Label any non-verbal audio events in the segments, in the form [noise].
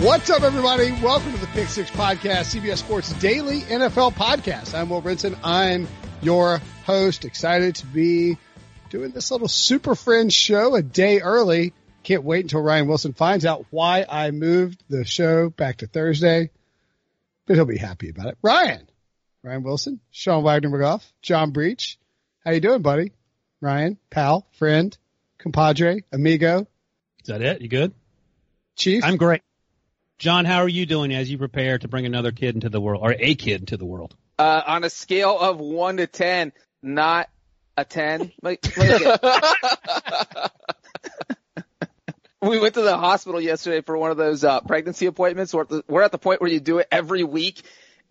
What's up, everybody? Welcome to the Pick Six Podcast, CBS Sports Daily NFL Podcast. I'm Will Brinson. I'm your host. Excited to be doing this little Super Friends show a day early. Can't wait until Ryan Wilson finds out why I moved the show back to Thursday, but he'll be happy about it. Ryan, Ryan Wilson, Sean Wagner McGough, John Breech. How you doing, buddy? Ryan, pal, friend, compadre, amigo. Is that it? You good? Chief? I'm great. John, how are you doing as you prepare to bring another kid into the world or a kid into the world? Uh, on a scale of one to ten, not a ten. Like, [laughs] we went to the hospital yesterday for one of those uh, pregnancy appointments. We're at, the, we're at the point where you do it every week,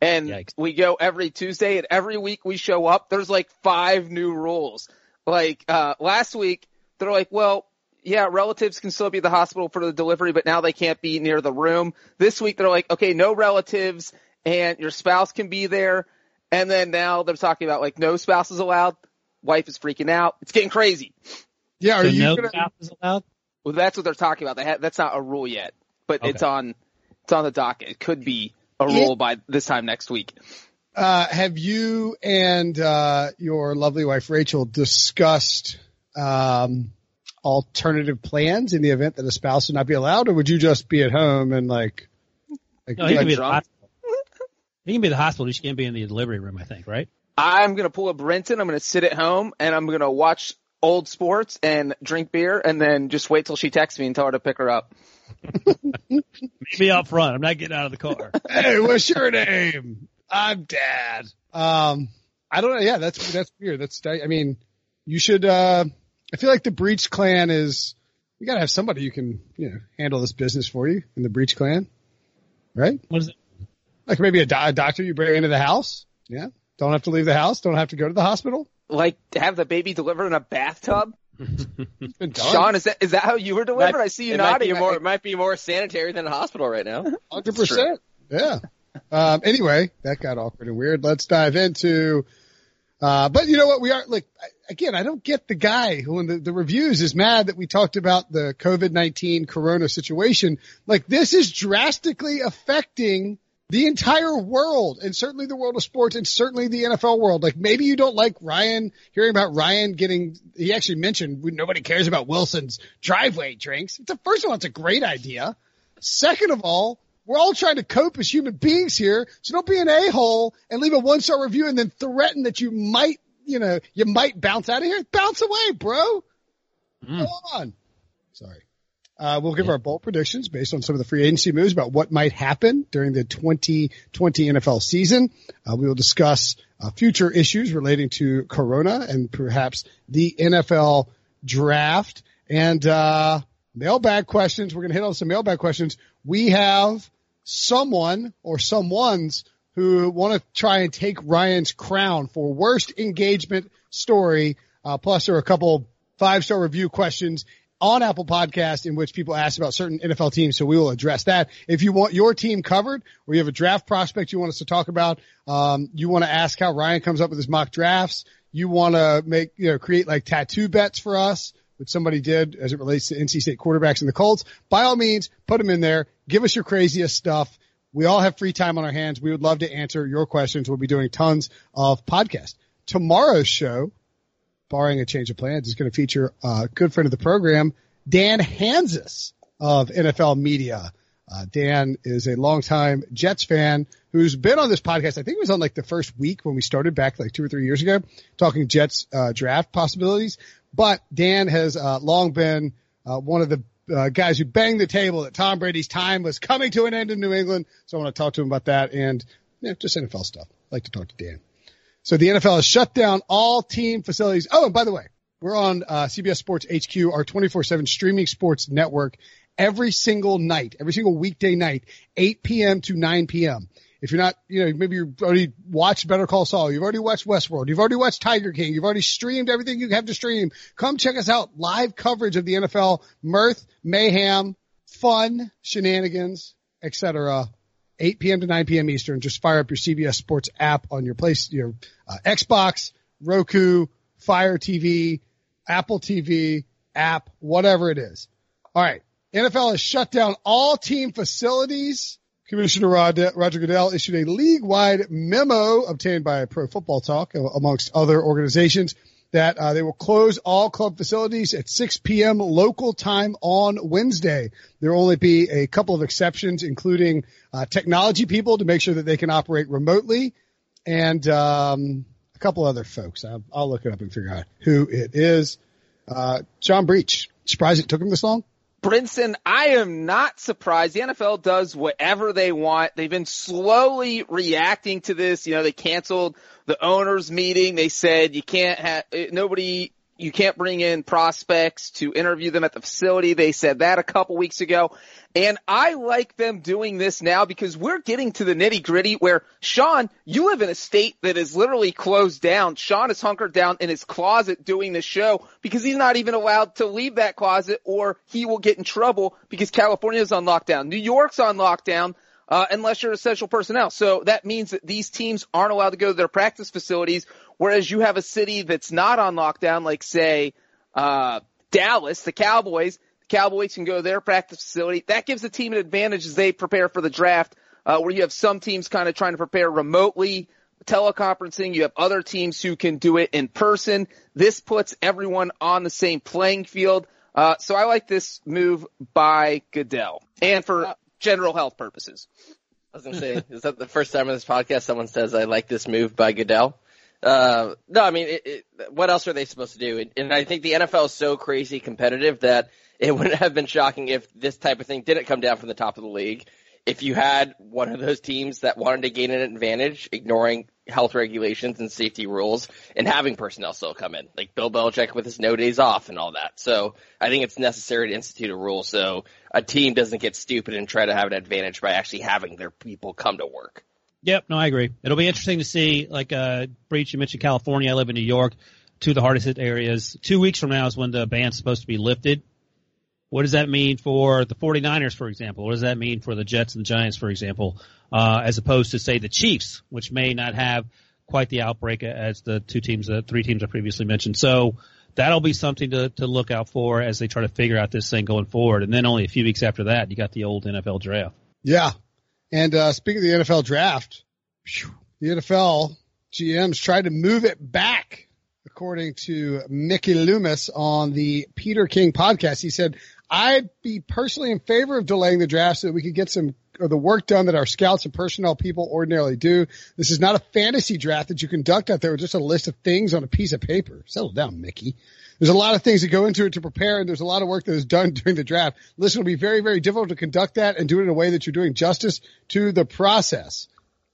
and Yikes. we go every Tuesday. And every week we show up, there's like five new rules. Like uh, last week, they're like, well, yeah, relatives can still be at the hospital for the delivery, but now they can't be near the room. This week they're like, okay, no relatives and your spouse can be there. And then now they're talking about like no spouse is allowed. Wife is freaking out. It's getting crazy. yeah, are so you no gonna, spouse is allowed? Well, that's what they're talking about. They ha- that's not a rule yet, but Okay. it's on, it's on the docket. It could be a rule by this time next week. uh, have you and, uh, your lovely wife Rachel discussed, um, alternative plans in the event that a spouse would not be allowed, or would you just be at home and like, like, No, he can be at the hospital. He can be at the hospital. He just can't be in the delivery room, I think, right? I'm going to pull a Brenton. I'm going to sit at home and I'm going to watch old sports and drink beer and then just wait till she texts me and tell her to pick her up. [laughs] Maybe up front. I'm not getting out of the car. [laughs] hey, what's your name? I'm Dad. Um, I don't know. Yeah, that's that's weird. That's I mean, you should. uh I feel like the Breech Clan is. You gotta have somebody who can, you know, handle this business for you in the Breech Clan, right? what is it? Like maybe a, do- a doctor you bring into the house. Yeah, don't have to leave the house. Don't have to go to the hospital. Like to have the baby delivered in a bathtub. It's been done. Sean, is that is that how you were delivered? I see you it might nodding. be more. It might be more sanitary than a hospital right now. Hundred percent. Yeah. Um, anyway, that got awkward and weird. Let's dive into. Uh, but you know what? We are like again. I don't get the guy who in the, the reviews is mad that we talked about the COVID nineteen Corona situation. Like this is drastically affecting the entire world and certainly the world of sports and certainly the NFL world. Like maybe you don't like Ryan hearing about Ryan getting, he actually mentioned nobody cares about Wilson's driveway drinks. It's a, first of all, it's a great idea. Second of all, we're all trying to cope as human beings here. So don't be an a-hole and leave a one star review and then threaten that you might, you know, you might bounce out of here. Bounce away, bro. Come on. Sorry. Uh, we'll give our bold predictions based on some of the free agency moves about what might happen during the 2020 NFL season. Uh, we will discuss uh, future issues relating to Corona and perhaps the NFL draft and uh, mailbag questions. We're going to hit on some mailbag questions. We have someone or someones who want to try and take Ryan's crown for worst engagement story. Uh, plus, there are a couple five star review questions on Apple Podcast in which people ask about certain NFL teams. So we will address that. If you want your team covered or you have a draft prospect you want us to talk about, um, you want to ask how Ryan comes up with his mock drafts. You want to make, you know, create like tattoo bets for us, which somebody did as it relates to NC State quarterbacks and the Colts. By all means, put them in there. Give us your craziest stuff. We all have free time on our hands. We would love to answer your questions. We'll be doing tons of podcasts. Tomorrow's show, barring a change of plans, is going to feature a good friend of the program, Dan Hanzus of NFL Media. Uh, Dan is a longtime Jets fan who's been on this podcast. I think it was on like the first week when we started back like two or three years ago, talking Jets uh, draft possibilities. But Dan has uh, long been uh, one of the uh, guys who banged the table that Tom Brady's time was coming to an end in New England. So I want to talk to him about that and you know, just NFL stuff. I'd like to talk to Dan. So the NFL has shut down all team facilities. Oh, and by the way, we're on uh, CBS Sports HQ, our 24/7 streaming sports network, every single night, every single weekday night, 8 p.m. to 9 p.m. If you're not, you know, maybe you've already watched Better Call Saul, you've already watched Westworld, you've already watched Tiger King, you've already streamed everything you have to stream. Come check us out. Live coverage of the NFL, mirth, mayhem, fun, shenanigans, etc. 8 p.m. to 9 p.m. Eastern. Just fire up your CBS Sports app on your place, your uh, Xbox, Roku, Fire TV, Apple TV app, whatever it is. All right. NFL has shut down all team facilities. Commissioner Roger Goodell issued a league-wide memo obtained by Pro Football Talk, uh, amongst other organizations, that uh, they will close all club facilities at 6 p.m. local time on Wednesday. There will only be a couple of exceptions, including uh, technology people to make sure that they can operate remotely, and um, a couple other folks. I'll, I'll, look it up and figure out who it is. Uh, John Breech. Surprised it took him this long? Brinson, I am not surprised. The NFL does whatever they want. They've been slowly reacting to this. You know, they canceled the owners meeting. They said you can't have nobody you can't bring in prospects to interview them at the facility. They said that a couple weeks ago. And I like them doing this now because we're getting to the nitty gritty where Sean, you live in a state that is literally closed down. Sean is hunkered down in his closet doing the show because he's not even allowed to leave that closet or he will get in trouble because California is on lockdown. New York's on lockdown. Uh, unless you're essential personnel. So that means that these teams aren't allowed to go to their practice facilities Whereas you have a city that's not on lockdown, like say, uh, Dallas, the Cowboys, the Cowboys can go to their practice facility. That gives the team an advantage as they prepare for the draft, uh, where you have some teams kind of trying to prepare remotely, teleconferencing. You have other teams who can do it in person. This puts everyone on the same playing field. Uh, so I like this move by Goodell and for general health purposes. I was gonna say, is that the first time on this podcast someone says I like this move by Goodell? Uh, no, I mean, it, it, what else are they supposed to do? And, and I think the NFL is so crazy competitive that it [laughs] wouldn't have been shocking if this type of thing didn't come down from the top of the league. If you had one of those teams that wanted to gain an advantage, ignoring health regulations and safety rules, and having personnel still come in, like Bill Belichick with his no days off and all that. So I think it's necessary to institute a rule so a team doesn't get stupid and try to have an advantage by actually having their people come to work. Yep, no, I agree. It'll be interesting to see, like, uh, Breech, you mentioned California. I live in New York, two of the hardest hit areas. Two weeks from now is when the ban's supposed to be lifted. What does that mean for the 49ers, for example? What does that mean for the Jets and the Giants, for example, uh, as opposed to, say, the Chiefs, which may not have quite the outbreak as the two teams, the three teams I previously mentioned. So that'll be something to, to look out for as they try to figure out this thing going forward. And then only a few weeks after that, you got the old NFL draft. Yeah, and uh, speaking of the NFL draft, the NFL GMs tried to move it back, according to Mickey Loomis on the Peter King podcast. He said, I'd be personally in favor of delaying the draft so that we could get some or the work done that our scouts and personnel people ordinarily do. This is not a fantasy draft that you conduct out there with just a list of things on a piece of paper. Settle down, Mickey. There's a lot of things that go into it to prepare, and there's a lot of work that is done [laughs] during the draft. Listen, it'll be very, very difficult to conduct that and do it in a way that you're doing justice to the process.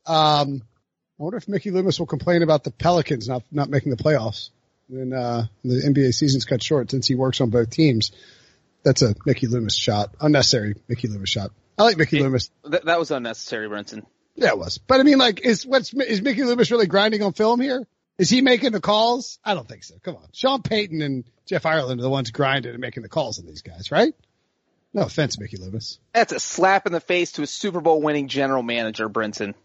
Um, I wonder if Mickey Loomis will complain about the Pelicans not not making the playoffs when uh, the NBA season's cut short since he works on both teams. That's a Mickey Loomis shot, unnecessary Mickey Loomis shot. I like Mickey it, Loomis. Th- that was unnecessary, Brinson. Yeah, it was. But I mean, like, is what's is Mickey Loomis really grinding on film here? Is he making the calls? I don't think so. Come on. Sean Payton and Jeff Ireland are the ones grinding and making the calls on these guys, right? No offense, Mickey Loomis. That's a slap in the face to a Super Bowl winning general manager, Brinson.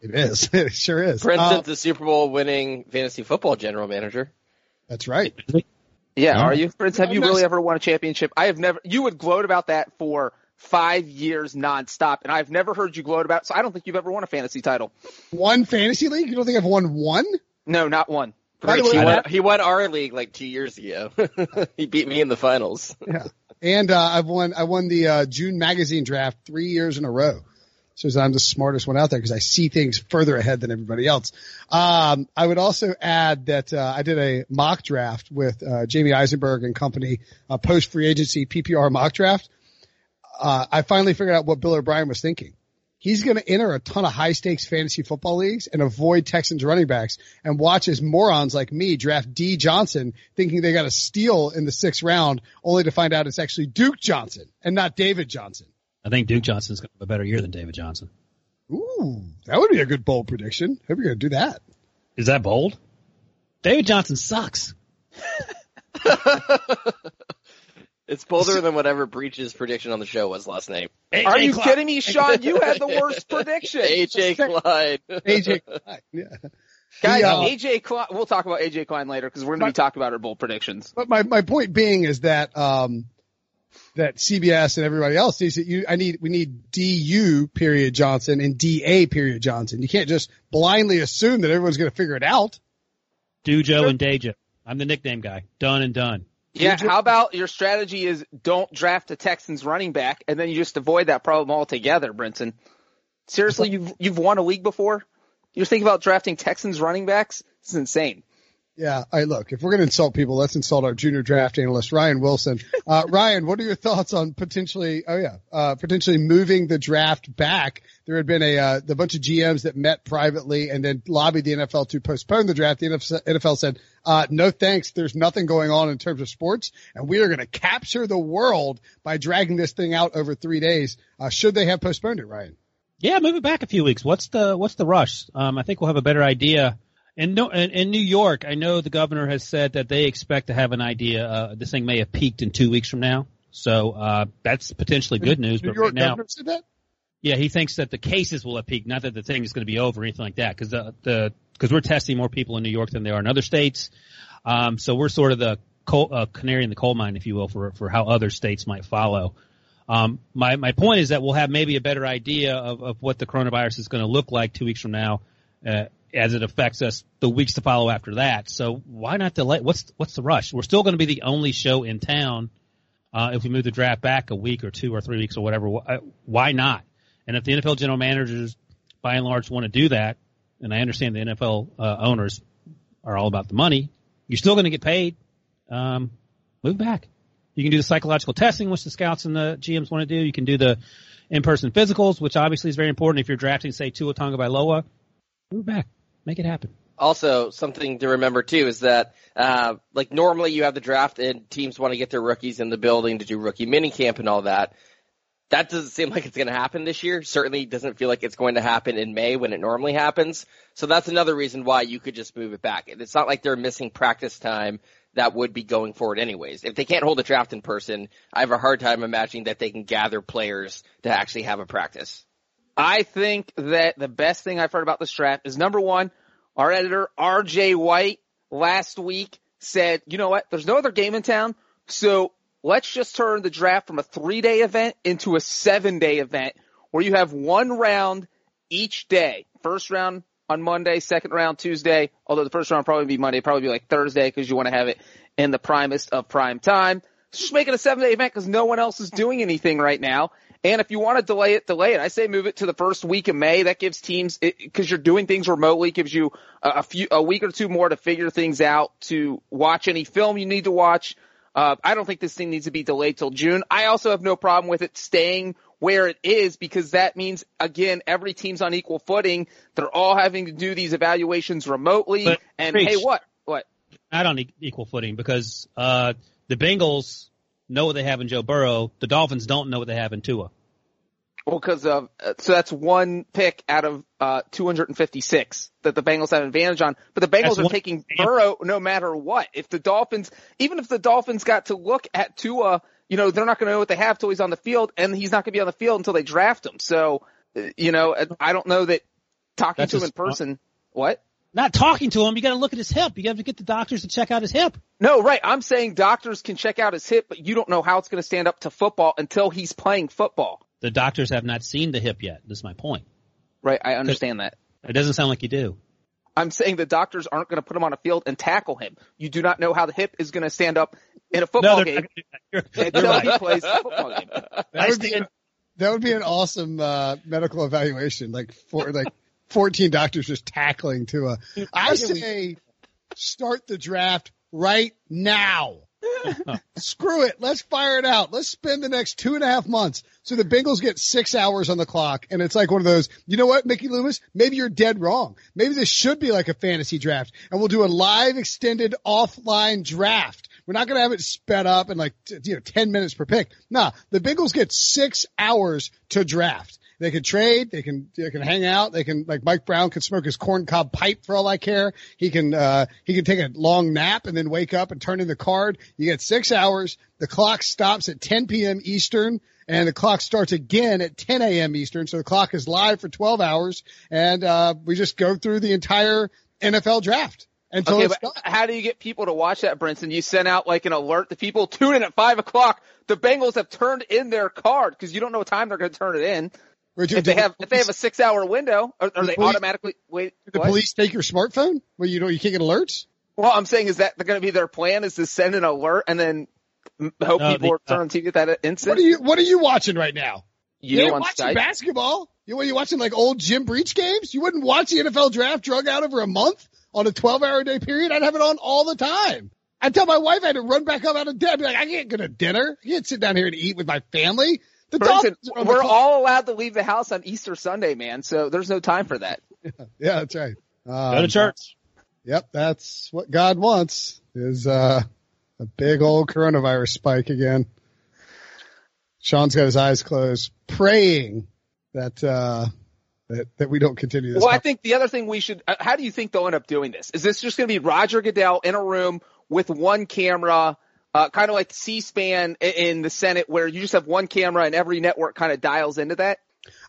It is. [laughs] It sure is. Brinson's uh, the Super Bowl winning fantasy football general manager. That's right. Yeah, are you? Brinson, have you really ever won a championship? I have never, you would gloat about that for five years nonstop, and I've never heard you gloat about it, so I don't think you've ever won a fantasy title. One fantasy league? You don't think I've won one? No, not one. Way, he, won, he, won, our league like two years ago. [laughs] he beat me in the finals. Yeah, and uh, I've won. I won the uh, June magazine draft three years in a row. Says I'm the smartest one out there because I see things further ahead than everybody else. Um, I would also add that uh, I did a mock draft with uh, Jamey Eisenberg and company, uh, post free agency PPR mock draft. Uh, I finally figured out what Bill O'Brien was thinking he's going to enter a ton of high stakes fantasy football leagues and avoid Texans running backs and watch as morons like me draft D Johnson thinking they got a steal in the sixth round only to find out it's actually Duke Johnson and not David Johnson. I think Duke Johnson's going to have a better year than David Johnson. Ooh, that would be a good bold prediction. Hope you're going to do that. Is that bold? David Johnson sucks. [laughs] It's bolder [laughs] than whatever Breech's prediction on the show was last night. Are you kidding me, Sean? You had the [laughs] worst prediction. AJ Klein. AJ Klein, yeah. Guys, The, uh, AJ Klein, we'll talk about AJ Klein later because we're going to be talking about our bold predictions. But my, my point being is that, um, that CBS and everybody else needs that you, I need, we need DU period Johnson and DA period Johnson. You can't just blindly assume that everyone's going to figure it out. Dujo and Deja. I'm the nickname guy. Done and done. Yeah, how about your strategy is don't draft a Texans running back and then you just avoid that problem altogether, Brinson. Seriously, you've you've won a league before? You're thinking about drafting Texans running backs? This is insane. Yeah. I look, if we're going to insult people, let's insult our junior draft analyst, Ryan Wilson. Uh, [laughs] Ryan, what are your thoughts on potentially, oh yeah, uh, potentially moving the draft back? There had been a, uh, the bunch of GMs that met privately and then lobbied the NFL to postpone the draft. The NFL said, uh, no thanks. There's nothing going on in terms of sports and we are going to capture the world by dragging this thing out over three days. Uh, should they have postponed it, Ryan? Yeah, move it back a few weeks. What's the what's the rush? Um, I think we'll have a better idea. And no, in, in New York, I know the governor has said that they expect to have an idea. Uh, this thing may have peaked in two weeks from now, so uh, that's potentially good news. New but York right now, governor said that? yeah, he thinks that the cases will have peaked, not that the thing is going to be over or anything like that, because the the because we're testing more people in New York than they are in other states. Um, so we're sort of the coal, uh, canary in the coal mine, if you will, for for how other states might follow. Um, my my point is that we'll have maybe a better idea of, of what the coronavirus is going to look like two weeks from now, uh, as it affects us the weeks to follow after that. So why not delay? What's what's the rush? We're still going to be the only show in town. Uh, if we move the draft back a week or two or three weeks or whatever, uh, why not? And if the NFL general managers, by and large, want to do that, and I understand the NFL uh, owners are all about the money, you're still going to get paid. Um, move back. You can do the psychological testing, which the scouts and the GMs want to do. You can do the in-person physicals, which obviously is very important if you're drafting, say, Tua Tagovailoa. Move back. Make it happen. Also, something to remember too is that, uh, like normally you have the draft and teams want to get their rookies in the building to do rookie minicamp and all that. That doesn't seem like it's going to happen this year. Certainly doesn't feel like it's going to happen in May when it normally happens. So that's another reason why you could just move it back. It's not like they're missing practice time that would be going forward anyways. If they can't hold a draft in person, I have a hard time imagining that they can gather players to actually have a practice. I think that the best thing I've heard about this draft is number one, our editor RJ White last week said, you know what? There's no other game in town. So let's just turn the draft from a three day event into a seven day event where you have one round each day. First round on Monday, second round Tuesday, although the first round probably be Monday, probably be like Thursday because you want to have it in the primest of prime time. Just make it a seven day event because no one else is doing anything right now. And if you want to delay it, delay it. I say move it to the first week of May. That gives teams, because you're doing things remotely, gives you a, a few, a week or two more to figure things out, to watch any film you need to watch. Uh, I don't think this thing needs to be delayed till June. I also have no problem with it staying where it is because that means again every team's on equal footing. They're all having to do these evaluations remotely. But, and hey, what? What? Not on e- equal footing because uh, the Bengals know what they have in Joe Burrow. The Dolphins don't know what they have in Tua. Well, because of uh, so that's one pick out of uh 256 that the Bengals have an advantage on. But the Bengals That's are taking Burrow no matter what. If the Dolphins, even if the Dolphins got to look at Tua, you know they're not going to know what they have till he's on the field, and he's not going to be on the field until they draft him. So, uh, you know, I don't know that talking That's to him in smart- person. What? Not talking to him, you got to look at his hip. You got to get the doctors to check out his hip. No, right. I'm saying doctors can check out his hip, but you don't know how it's going to stand up to football until he's playing football. The doctors have not seen the hip yet. This is my point. Right. I understand that. It doesn't sound like you do. I'm saying the doctors aren't going to put him on a field and tackle him. You do not know how the hip is going to stand up in a football they're game not gonna that. You're- until you're he plays a football game. That would be stand- that would be an awesome uh, medical evaluation, like for like 14 doctors just tackling Tua. I say start the draft right now. [laughs] Screw it. Let's fire it out. Let's spend the next two and a half months. So the Bengals get six hours on the clock. And it's like one of those, you know what, Mickey Loomis? Maybe you're dead wrong. Maybe this should be like a fantasy draft and we'll do a live extended offline draft. We're not going to have it sped up and like, you know, 10 minutes per pick. Nah, the Bengals get six hours to draft. They can trade. They can they can hang out. They can like Mike Brown can smoke his corncob pipe for all I care. He can uh he can take a long nap and then wake up and turn in the card. You get six hours. The clock stops at 10 p.m. Eastern and the clock starts again at 10 a.m. Eastern. So the clock is live for 12 hours and uh we just go through the entire NFL draft. Until Okay, it's but done. how do you get people to watch that, Brinson? You send out like an alert to people tune in at five o'clock. The Bengals have turned in their card because you don't know what time they're going to turn it in. Or do- If they do the have if they have a six hour window, are, are The they police- automatically wait? Did the what? police take your smartphone? Well, you know, you can't get alerts. Well, I'm saying is that going to be their plan? Is to send an alert and then hope No, people they- are turn on TV at that instant? What are you, what are you watching right now? you ain't on watching Skype? basketball. You were you watching like old Jim Breech games? You wouldn't watch the NFL draft drug out over a month on a 12 hour day period? I'd have it on all the time. I'd tell my wife I had to run back up out of bed. I'd be like, I can't go to dinner. I can't sit down here and eat with my family. The Brinson, Dolphins the we're clock. all allowed to leave the house on Easter Sunday, man. So there's no time for that. [laughs] Yeah, that's right. Um, Go to church. Yep, that's what God wants is uh, a big old coronavirus spike again. Sean's got his eyes closed, praying that uh, that that we don't continue this. Well, I think the other thing we should. uh, How do you think they'll end up doing this? Is this just going to be Roger Goodell in a room with one camera, uh, kind of like C-SPAN in the Senate, where you just have one camera and every network kind of dials into that?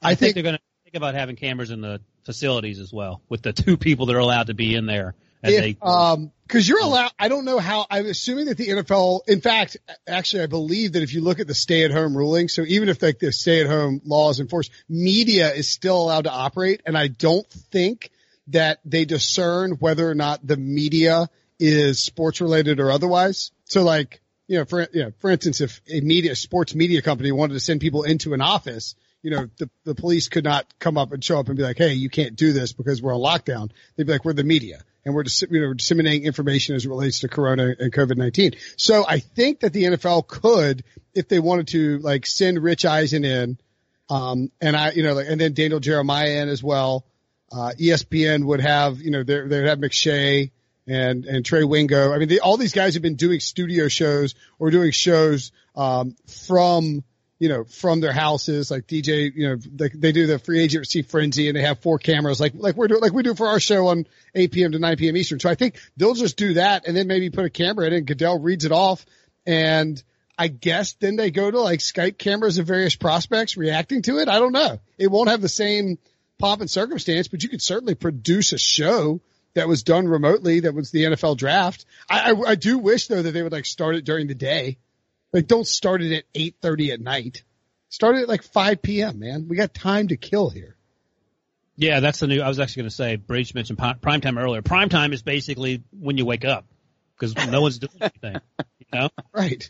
I I think think they're going to think about having cameras in the facilities as well, with the two people that are allowed to be in there. As if, they, um, cause you're allowed, I don't know how, I'm assuming that the NFL, in fact, actually, I believe that if you look at the stay at home ruling, so even if like the stay at home law is enforced, media is still allowed to operate. And I don't think that they discern whether or not the media is sports related or otherwise. So like, you know, for, you know, for instance, if a media, sports media company wanted to send people into an office, you know, the, the police could not come up and show up and be like, Hey, you can't do this because we're on lockdown. They'd be like, we're the media and we're you know, disseminating information as it relates to Corona and COVID-19. So I think that the NFL could, if they wanted to, like send Rich Eisen in, um, and I, you know, like, and then Daniel Jeremiah in as well. Uh, ESPN would have, you know, they they'd have McShay and, and Trey Wingo. I mean, they, all these guys have been doing studio shows or doing shows, um, from, you know, from their houses, like DJ, you know, like they do the free agency frenzy and they have four cameras, like, like we're doing, like we do for our show on 8 p.m. to 9 p.m. Eastern. So I think they'll just do that and then maybe put a camera in it and Goodell reads it off. And I guess then they go to like Skype cameras of various prospects reacting to it. I don't know. It won't have the same pomp and circumstance, but you could certainly produce a show that was done remotely. That was the NFL draft. I, I, I do wish though that they would like start it during the day. Like don't start it at 8.30 at night. Start it at like 5 p.m. man. We got time to kill here. yeah, that's the new. I was actually going to say, Breech mentioned prime time earlier. Prime time is basically when you wake up because no one's doing [laughs] anything. You know, Right.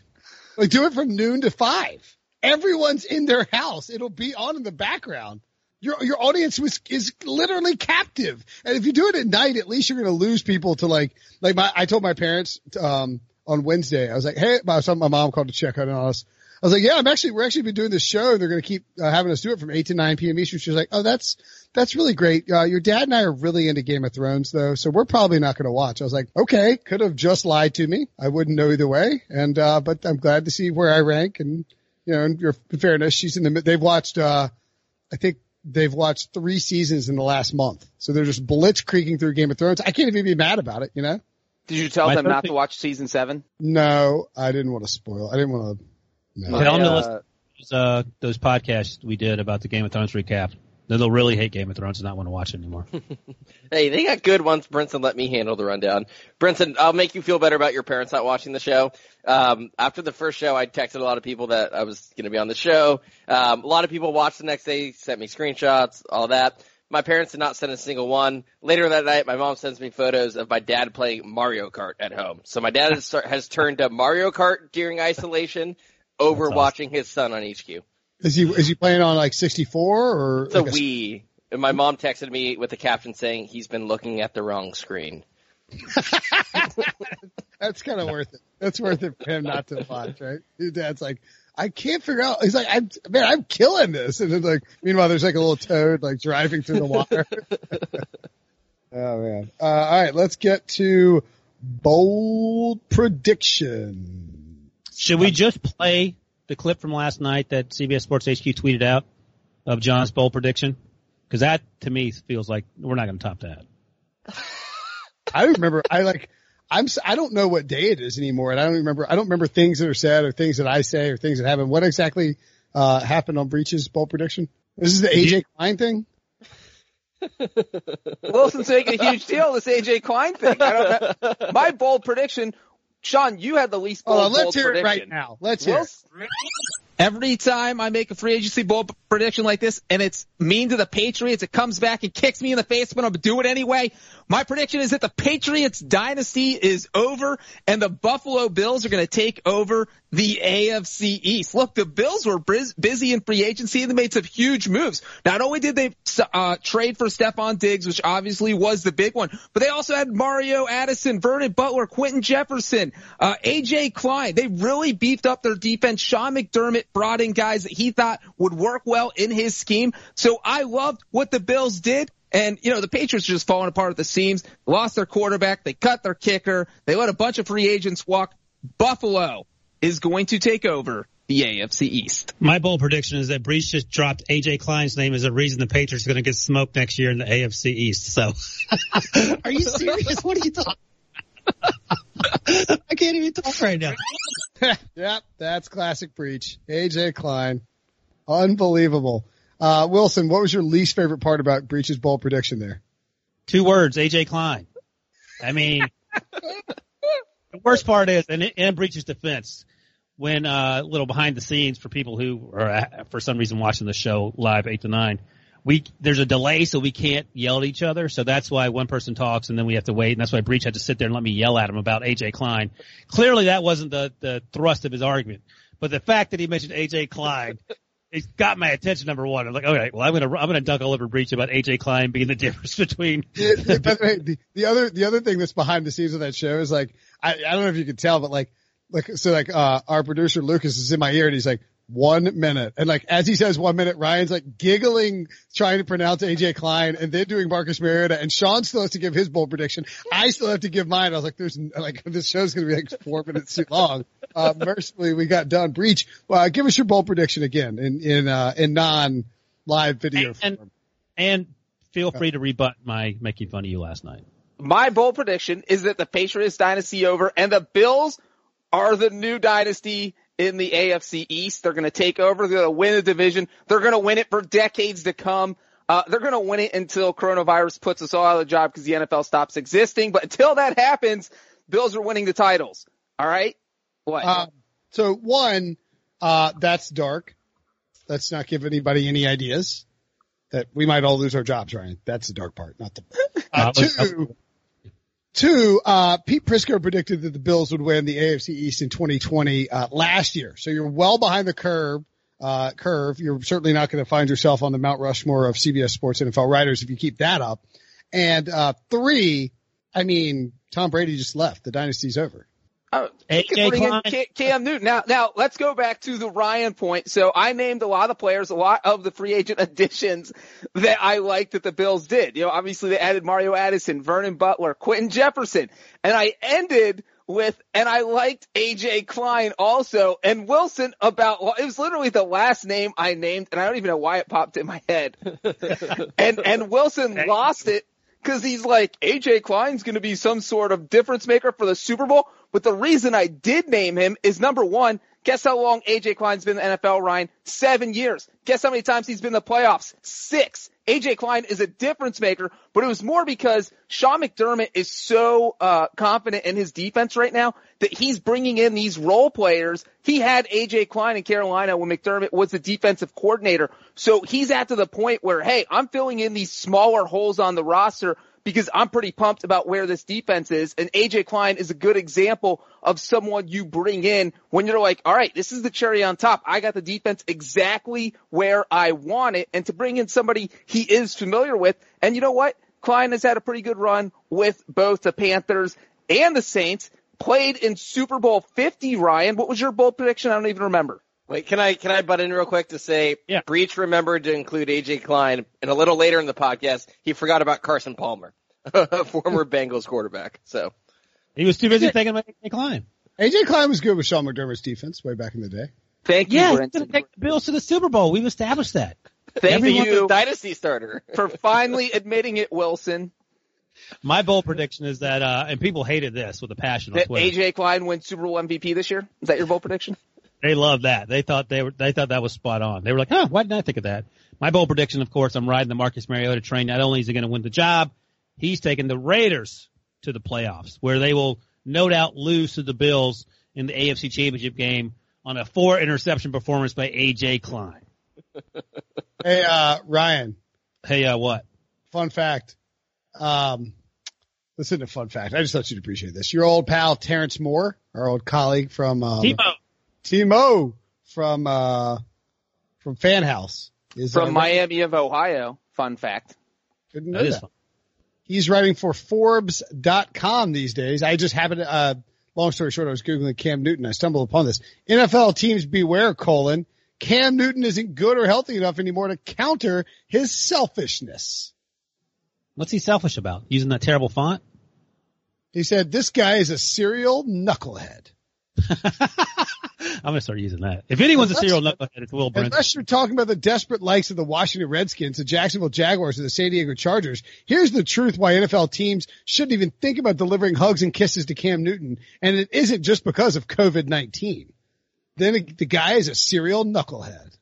Like do it from noon to five. Everyone's in their house. It'll be on in the background. Your your audience was is literally captive. And if you do it at night, at least you're going to lose people to like like my I told my parents um on Wednesday. I was like, "Hey, my my mom called to check on us." I was like, "Yeah, I'm actually we're actually been doing this show. and They're going to keep uh, having us do it from 8 to 9 p.m. Eastern." She was like, "Oh, that's that's really great. Uh, your dad and I are really into Game of Thrones though, so we're probably not going to watch." I was like, "Okay, could have just lied to me. I wouldn't know either way." And uh but I'm glad to see where I rank and you know, in your fairness, she's in the they've watched uh I think they've watched 3 seasons in the last month. So they're just blitzkrieging through Game of Thrones. I can't even be mad about it, you know? Did you tell My them not perfect- to watch season seven? No, I didn't want to spoil. I didn't want to no. Tell 'em to uh, listen. those, uh, those podcasts we did about the Game of Thrones recap. Then they'll really hate Game of Thrones and not want to watch it anymore. [laughs] Hey, they got good ones. Brinson let me handle the rundown. Brinson, I'll make you feel better about your parents not watching the show. Um, after the first show, I texted a lot of people that I was going to be on the show. Um, a lot of people watched the next day, sent me screenshots, all that. My parents did not send a single one. Later that night, my mom sends me photos of my dad playing Mario Kart at home. So my dad has, [laughs] has turned to Mario Kart during isolation over awesome. watching his son on HQ. Is he is he playing on like 64 or It's a like Wii. And my mom texted me with the caption saying he's been looking at the wrong screen. [laughs] That's kind of worth it. That's worth it for him not to watch, right? His dad's like, I can't figure out. He's like, I'm, man, I'm killing this. And then like, meanwhile, there's like a little toad like driving through the water. [laughs] oh man. Uh, all right, let's get to bold prediction. Should we just play the clip from last night that CBS Sports HQ tweeted out of John's bold prediction? Because that to me feels like we're not going to top that. [laughs] I remember, I like, I'm, s- I don't know what day it is anymore. And I don't remember, I don't remember things that are said or things that I say or things that happen. What exactly, uh, happened on Breech's bold prediction? This is the AJ Klein thing? [laughs] Wilson's making a huge deal of this AJ Klein thing. I don't. [laughs] My bold prediction, Sean, you had the least bold, Hold on, let's bold hear it right now. Let's hear it. Every time I make a free agency bold prediction like this and it's mean to the Patriots, it comes back and kicks me in the face, but I'm gonna do it anyway. My prediction is that the Patriots dynasty is over and the Buffalo Bills are gonna take over the AFC East. Look, the Bills were bus- busy in free agency and they made some huge moves. Not only did they uh, trade for Stefon Diggs, which obviously was the big one, but they also had Mario Addison, Vernon Butler, Quinton Jefferson, uh, AJ Klein. They really beefed up their defense. Sean McDermott brought in guys that he thought would work well in his scheme. So I loved what the Bills did. And, you know, the Patriots are just falling apart at the seams, lost their quarterback, they cut their kicker, they let a bunch of free agents walk. Buffalo is going to take over the AFC East. My bold prediction is that Brees just dropped AJ Klein's name as a reason the Patriots are going to get smoked next year in the AFC East. So, [laughs] are you serious? What are you talking? [laughs] I can't even talk right now. [laughs] yep, that's classic Breech. AJ Klein. Unbelievable. Uh, Wilson, what was your least favorite part about Breech's bold prediction there? Two words, AJ Klein. I mean, the worst part is, and in Breech's defense, when uh, a little behind the scenes for people who are uh, for some reason watching the show live eight to nine, we there's a delay, so we can't yell at each other. So that's why one person talks and then we have to wait, and that's why Breech had to sit there and let me yell at him about AJ Klein. Clearly, that wasn't the the thrust of his argument, but the fact that he mentioned AJ Klein. It got my attention. Number one, I'm like, okay, well, I'm gonna I'm gonna dunk all over Breech about AJ Klein being the [laughs] difference between yeah, by the way, the, the other the other thing that's behind the scenes of that show is like I, I don't know if you can tell, but like like so like uh our producer Lucas is in my ear and he's like one minute and like as he says one minute, Ryan's like giggling trying to pronounce AJ Klein and then doing Marcus Mariota and Sean still has to give his bold prediction. I still have to give mine. I was like, there's like this show's gonna be like four minutes too long. Uh, mercifully we got done. Breech, uh, give us your bold prediction again in in uh in non live video And- form. And feel free to rebut my making fun of you last night. my bold prediction is that the Patriots dynasty over and the Bills are the new dynasty in the AFC East. They're going to take over. They're going to win the division. They're going to win it for decades to come. Uh, they're going to win it until coronavirus puts us all out of the job because the NFL stops existing. But until that happens, Bills are winning the titles. All right. What? Um, so one, uh, that's dark. Let's not give anybody any ideas that we might all lose our jobs, Ryan. That's the dark part, not the, uh, Uh, two, two, uh, Pete Prisco predicted that the Bills would win the AFC East in 2020, uh, last year. So you're well behind the curve, uh, curve. You're certainly not going to find yourself on the Mount Rushmore of CBS Sports NFL writers if you keep that up. And, uh, three, I mean, Tom Brady just left. The dynasty's over. Oh, AJ you can bring in Cam Newton. Now, now let's go back to the Ryan point. So I named a lot of the players, a lot of the free agent [laughs] additions that I liked that the Bills did. You know, obviously they added Mario Addison, Vernon Butler, Quinton Jefferson, and I ended with, and I liked AJ Klein also, and Wilson about, well, it was literally the last name I named, and I don't even know why it popped in my head. [laughs] and, and Wilson lost it because he's like, AJ Klein's going to be some sort of difference maker for the Super Bowl. But the reason I did name him is number one, guess how long AJ Klein's been in the NFL, Ryan? Seven years. Guess how many times he's been in the playoffs? Six. AJ Klein is a difference maker, but it was more because Sean McDermott is so uh, confident in his defense right now that he's bringing in these role players. He had AJ Klein in Carolina when McDermott was the defensive coordinator. So he's at to the point where, hey, I'm filling in these smaller holes on the roster because I'm pretty pumped about where this defense is. And AJ Klein is a good example of someone you bring in when you're like, all right, this is the cherry on top. I got the defense exactly where I want it. And to bring in somebody he is familiar with. And you know what? Klein has had a pretty good run with both the Panthers and the Saints. Played in Super Bowl 50, Ryan. What was your bold prediction? I don't even remember. Wait, can I can I butt in real quick to say Yeah. Breech remembered to include AJ Klein, and a little later in the podcast he forgot about Carson Palmer, a [laughs] former Bengals quarterback. So He was too busy thinking about AJ Klein. AJ Klein was good with Sean McDermott's defense way back in the day. Thank you, Yeah, he's going to take the Bills to the Super Bowl. We've established that. Thank everyone's you dynasty starter. [laughs] for finally admitting it, Wilson. My bold prediction is that, uh, and people hated this with a passion on That Twitter. AJ Klein wins Super Bowl MVP this year. Is that your bold prediction? They loved that. They thought they were, they thought that was spot on. They were like, huh, why didn't I think of that? My bold prediction, of course, I'm riding the Marcus Mariota train. Not only is he going to win the job, he's taking the Raiders to the playoffs where they will no doubt lose to the Bills in the AFC championship game on a four interception performance by AJ Klein. [laughs] Hey, uh, Ryan, Hey, uh, what? fun fact. Um, listen to fun fact. I just thought you'd appreciate this. Your old pal Terrence Moore, our old colleague from um. Timo from uh, from Fan House is From uh, Miami of Ohio. Fun fact. Didn't know That that. is fun. He's writing for Forbes.com these days. I just happened to, uh, long story short, I was Googling Cam Newton. I stumbled upon this. NFL teams beware, colon. Cam Newton isn't good or healthy enough anymore to counter his selfishness. What's he selfish about? Using that terrible font? He said, this guy is a serial knucklehead. I'm going to start using that. If anyone's a serial knucklehead, it's Will Brent. Unless you're talking about the desperate likes of the Washington Redskins, the Jacksonville Jaguars, or the San Diego Chargers, here's the truth why NFL teams shouldn't even think about delivering hugs and kisses to Cam Newton. And it isn't just because of COVID-19. Then the guy is a serial knucklehead.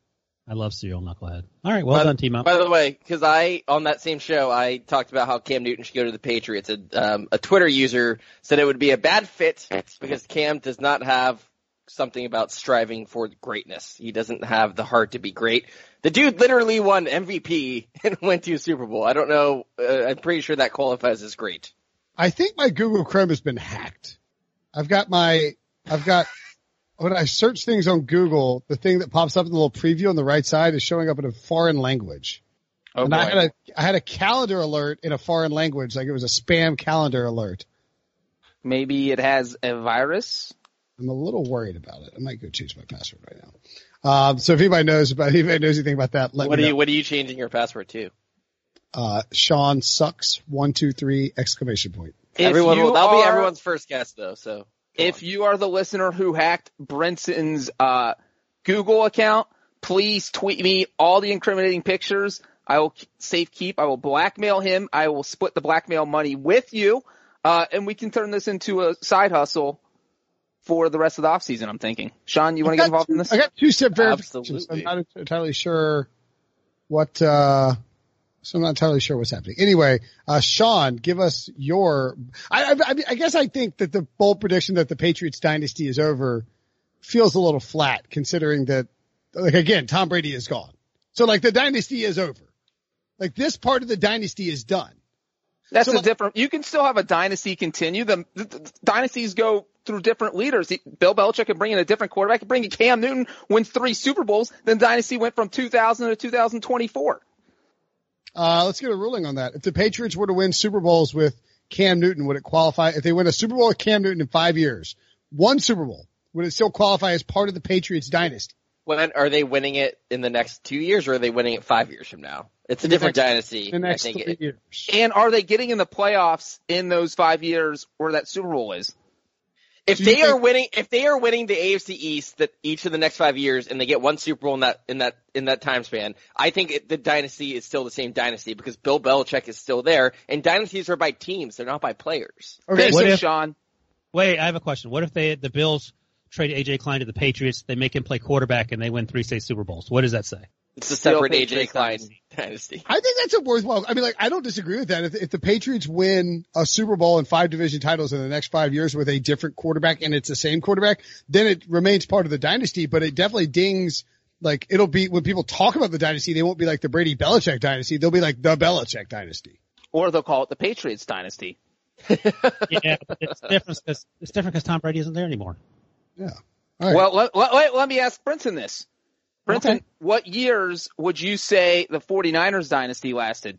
I love serial knucklehead. All right, well by, done, Timo. By the way, because I on that same show I talked about how Cam Newton should go to the Patriots. A, um, a Twitter user said it would be a bad fit because Cam does not have something about striving for greatness. He doesn't have the heart to be great. The dude literally won MVP [laughs] and went to a Super Bowl. I don't know. Uh, I'm pretty sure that qualifies as great. I think my Google Chrome has been hacked. I've got my, I've got, when I search things on Google, the thing that pops up in the little preview on the right side is showing up in a foreign language. Oh, and I had a, I had a calendar alert in a foreign language, like it was a spam calendar alert. Maybe it has a virus. I'm a little worried about it. I might go change my password right now. Um, so if anybody knows about, [laughs] anybody knows anything about that, let What me are know. you What are you changing your password to? Uh, Sean sucks. One, two, three, exclamation point. If Everyone you will. That'll be everyone's first guess though. So If you are the listener who hacked Brinson's uh, Google account, please tweet me all the incriminating pictures. I will k- safe keep. I will blackmail him. I will split the blackmail money with you, uh, and we can turn this into a side hustle for the rest of the offseason, I'm thinking. Sean, you want to get involved in this? I got two step verifications. Absolutely. I'm not entirely sure what, uh, so I'm not entirely sure what's happening. Anyway, uh, Sean, give us your, I, I, I guess I think that the bold prediction that the Patriots dynasty is over feels a little flat considering that, like again, Tom Brady is gone. So like the dynasty is over. Like this part of the dynasty is done. That's So, a like- different. You can still have a dynasty continue. The, the, the dynasties go through different leaders. Bill Belichick can bring in a different quarterback. Can bring in Cam Newton, wins three Super Bowls. Then dynasty went from 2000 to 2024. Uh, let's get a ruling on that. If the Patriots were to win Super Bowls with Cam Newton, would it qualify? If they win a Super Bowl with Cam Newton in five years, one Super Bowl, would it still qualify as part of the Patriots dynasty? when are they winning it in the next two years, or are they winning it five years from now? It's a In different next- dynasty. The next I think three years. And are they getting in the playoffs in those five years where that Super Bowl is? If Do you they are winning, if they are winning the AFC East that each of the next five years, and they get one Super Bowl in that in that in that time span, I think it, the dynasty is still the same dynasty because Bill Belichick is still there, and dynasties are by teams; they're not by players. Okay, This what is if- Sean. Wait, I have a question. What if they the Bills trade AJ Klein to the Patriots? They make him play quarterback and they win three straight Super Bowls. What does that say? It's a separate AJ Klein dynasty. dynasty. I think that's a worthwhile. I mean, like, I don't disagree with that. If, if the Patriots win a Super Bowl and five division titles in the next five years with a different quarterback and it's the same quarterback, then it remains part of the dynasty, but it definitely dings, like, it'll be, when people talk about the dynasty, they won't be like the Brady Belichick dynasty. They'll be like the Belichick dynasty. Or they'll call it the Patriots dynasty. [laughs] Yeah, [laughs] it's different because it's different because Tom Brady isn't there anymore. Yeah. All right. Well, let, let, let, let me ask Brinson this. Brinson, Okay. what years would you say the 49ers dynasty lasted?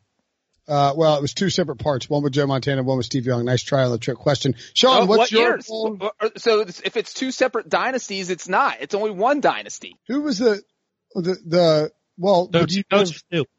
Uh, well, it was two separate parts. One with Joe Montana, one with Steve Young. Nice try on the trick question. Sean, Uh, what's what your years? poll? So if it's two separate dynasties, it's not. It's only one dynasty. Who was the the the well? So would you coaches give, too.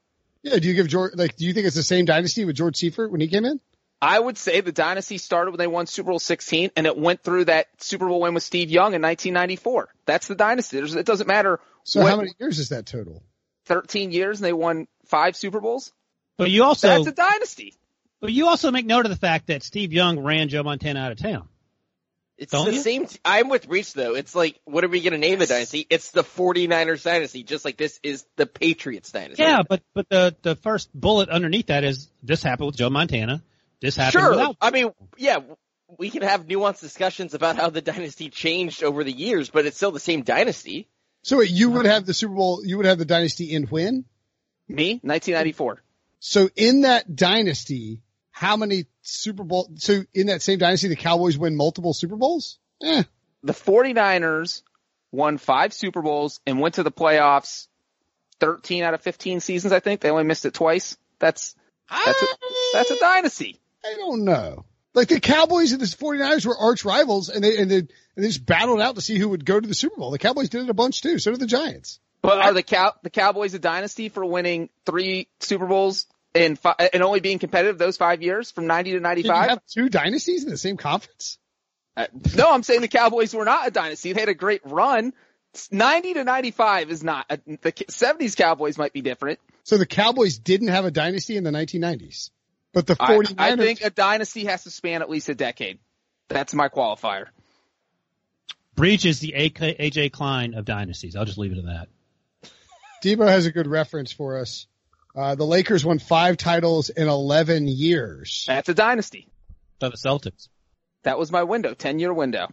yeah, do you give George like? Do you think it's the same dynasty with George Seifert when he came in? I would say the dynasty started when they won Super Bowl 16, and it went through that Super Bowl win with Steve Young in 1994. That's the dynasty. There's, it doesn't matter. So what, how many years is that total? 13 years, and they won five Super Bowls. But you also, That's a dynasty. but you also make note of the fact that Steve Young ran Joe Montana out of town. It's Don't the you? same. T- I'm with Reach though. It's like, what are we going to name the dynasty? It's the 49ers dynasty, just like this is the Patriots dynasty. Yeah, but but the the first bullet underneath that is this happened with Joe Montana. This happened Sure. without. I mean, yeah, we can have nuanced discussions about how the dynasty changed over the years, but it's still the same dynasty. So wait, you would have the Super Bowl. You would have the dynasty in when? Me, 1994. So in that dynasty, how many Super Bowl? So in that same dynasty, the Cowboys win multiple Super Bowls. Eh, The 49ers won five Super Bowls and went to the playoffs 13 out of 15 seasons, I think. They only missed it twice. That's, that's a, that's a dynasty. I don't know. Like the Cowboys and the 49ers were arch rivals and they, and they, and they just battled out to see who would go to the Super Bowl. The Cowboys did it a bunch too. So did the Giants. But are the cow the Cowboys a dynasty for winning three Super Bowls and fi- and only being competitive those five years from 90 to 95? have two dynasties in the same conference? Uh, no, I'm saying the Cowboys were not a dynasty. They had a great run. 90 to 95 is not. A, the 70s Cowboys might be different. So the Cowboys didn't have a dynasty in the 1990s, but the I, 49ers. I think a dynasty has to span at least a decade. That's my qualifier. Breech is the AK, AJ Klein of dynasties. I'll just leave it at that. Debo has a good reference for us. Uh, the Lakers won five titles in 11 years. That's a dynasty. So the Celtics. That was my window, 10 year window.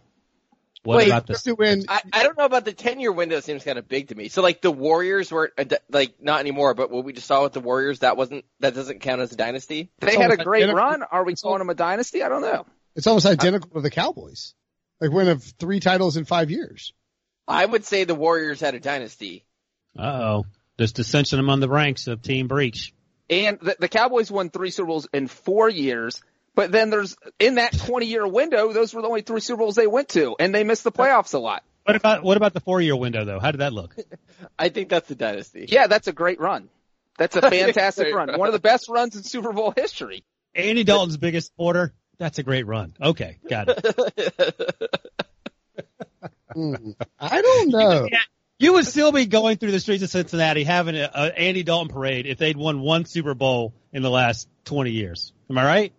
What Wait, about the To win, I, I don't know about the 10 year window seems kind of big to me. So like the Warriors were a like not anymore, but what we just saw with the Warriors, that wasn't, that doesn't count as a dynasty. They had a great identical- run. Are we calling them a dynasty? I don't know. it's almost identical to the Cowboys. Like win of three titles in five years. I would say the Warriors had a dynasty. Uh oh. There's dissension among the ranks of Team Breech. And the, the Cowboys won three Super Bowls in four years. But then there's in that 20 year window, those were the only three Super Bowls they went to, and they missed the playoffs a lot. What about what about the four year window though? How did that look? [laughs] I think that's the dynasty. Yeah, that's a great run. That's a [laughs] fantastic run. run. One of the best runs in Super Bowl history. Andy Dalton's biggest supporter. That's a great run. Okay, got it. [laughs] Hmm. I don't know. You would still be going through the streets of Cincinnati having a, a Andy Dalton parade if they'd won one Super Bowl in the last 20 years. Am I right?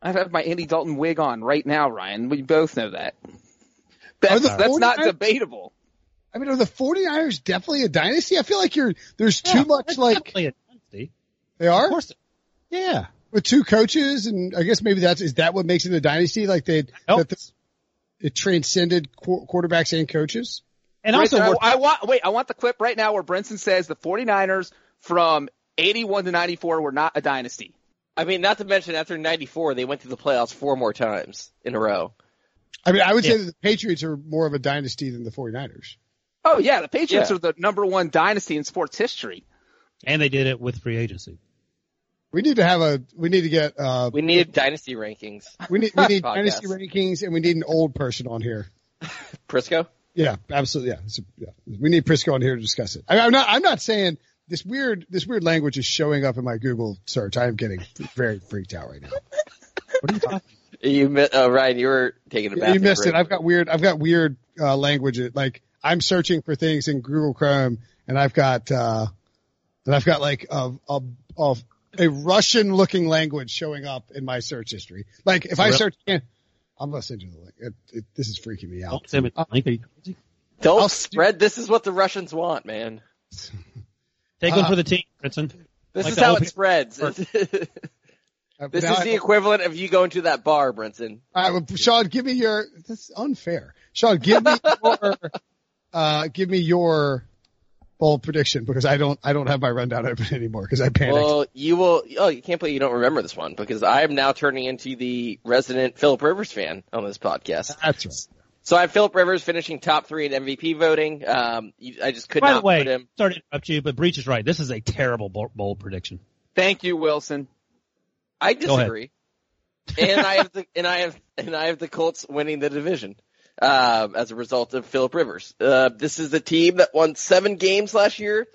I have my Andy Dalton wig on right now, Ryan. We both know that. That's, the that's not debatable. I mean, are the 49ers definitely a dynasty? I feel like you're, there's too much like, definitely a dynasty. they Of are course. Yeah. with two coaches and I guess maybe that's, is that what makes it a dynasty? Like they, Nope. that the, it transcended qu- quarterbacks and coaches? And also, Brinson, I, I want wait. I want the clip right now where Brinson says the 49ers from 81 to 94 were not a dynasty. I mean, not to mention after 94, they went to the playoffs four more times in a row. I mean, I would say that the Patriots are more of a dynasty than the 49ers. Oh yeah, the Patriots Yeah. are the number one dynasty in sports history. and they did it with free agency. We need to have a, we need to get, uh, We need dynasty rankings. we need, we need [laughs] dynasty rankings and we need an old person on here. Prisco? Yeah, absolutely. Yeah, It's a- yeah. We need Prisco on here to discuss it. I, I'm not. I'm not saying this weird. This weird language is showing up in my Google search. I am getting very freaked out right now. What are you talking? You, mi- oh, Ryan, you were taking a Yeah, bathroom you missed break. it. I've got weird. I've got weird uh, language. Like I'm searching for things in Google Chrome, and I've got uh, and I've got like a a, a, a Russian looking language showing up in my search history. Like if I search, yeah, I'm gonna send you the link. It, it, this is freaking me out. Don't send me the link. Are you crazy? Don't I'll- spread. This is what the Russians want, man. [laughs] Take one Uh, for the team, Brinson. This Like is how open- it spreads. Uh, this now is the equivalent of you going to that bar, Brinson. All right, well, Sean, give me your. That's unfair. Sean, give me [laughs] your. uh, give me your bold prediction because I don't. I don't have my rundown open anymore because I panicked. Well, you will. Oh, you can't believe you don't remember this one because I am now turning into the resident Philip Rivers fan on this podcast. That's right. So I have Philip Rivers finishing top three in MVP voting. Um, you- I just could By not the way, put him. sorry to interrupt you, but Breech is right. This is a terrible bold, bold prediction. Thank you, Wilson. I Go ahead. disagree. and I have the [laughs] and I have and I have the Colts winning the division um, as a result of Philip Rivers. Uh, this is the team that won seven games last year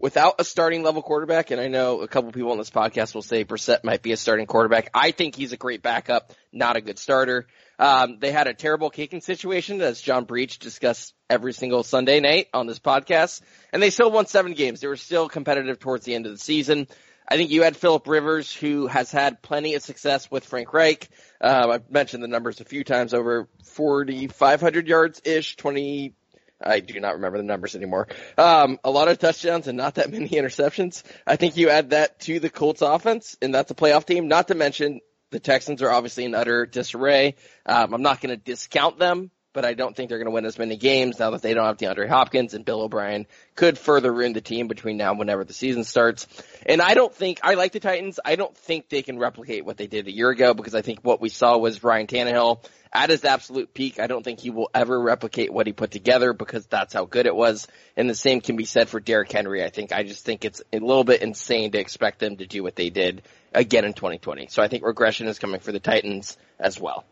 without a starting level quarterback. And I know a couple people on this podcast will say Brissett might be a starting quarterback. I think he's a great backup, not a good starter. Um, they had a terrible kicking situation, as John Breech discussed every single Sunday night on this podcast, and they still won seven games. They were still competitive towards the end of the season. I think you had Philip Rivers, who has had plenty of success with Frank Reich. Um, I've mentioned the numbers a few times over 4,500 yards ish, 20. I do not remember the numbers anymore. Um, a lot of touchdowns and not that [laughs] many interceptions. I think you add that to the Colts offense, and that's a playoff team. Not to mention the Texans are obviously in utter disarray. Um, I'm not going to discount them, but I don't think they're going to win as many games now that they don't have DeAndre Hopkins and Bill O'Brien could further ruin the team between now and whenever the season starts. And I don't think, I like the Titans. I don't think they can replicate what they did a year ago because I think what we saw was Ryan Tannehill at his absolute peak. I don't think he will ever replicate what he put together because that's how good it was. And the same can be said for Derrick Henry. I think, I just think it's a little bit insane to expect them to do what they did again in 2020. So I think regression is coming for the Titans as well.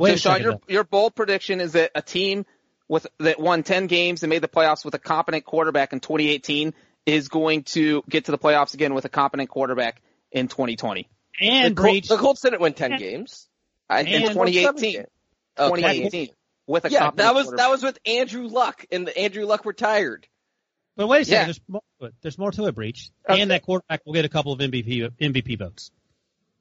Wait so Sean, your your bold prediction is that a team with that won 10 games and made the playoffs with a competent quarterback in 2018 is going to get to the playoffs again with a competent quarterback in 2020. And the, Col- Breech. the Colts didn't win 10 games. I, And in 2018. Oh, 2018 with a Yeah, competent that was that was with Andrew Luck, and the Andrew Luck retired. But wait a second. Yeah. There's more to it. There's more to it, Breech. Okay. And that quarterback will get a couple of MVP MVP votes.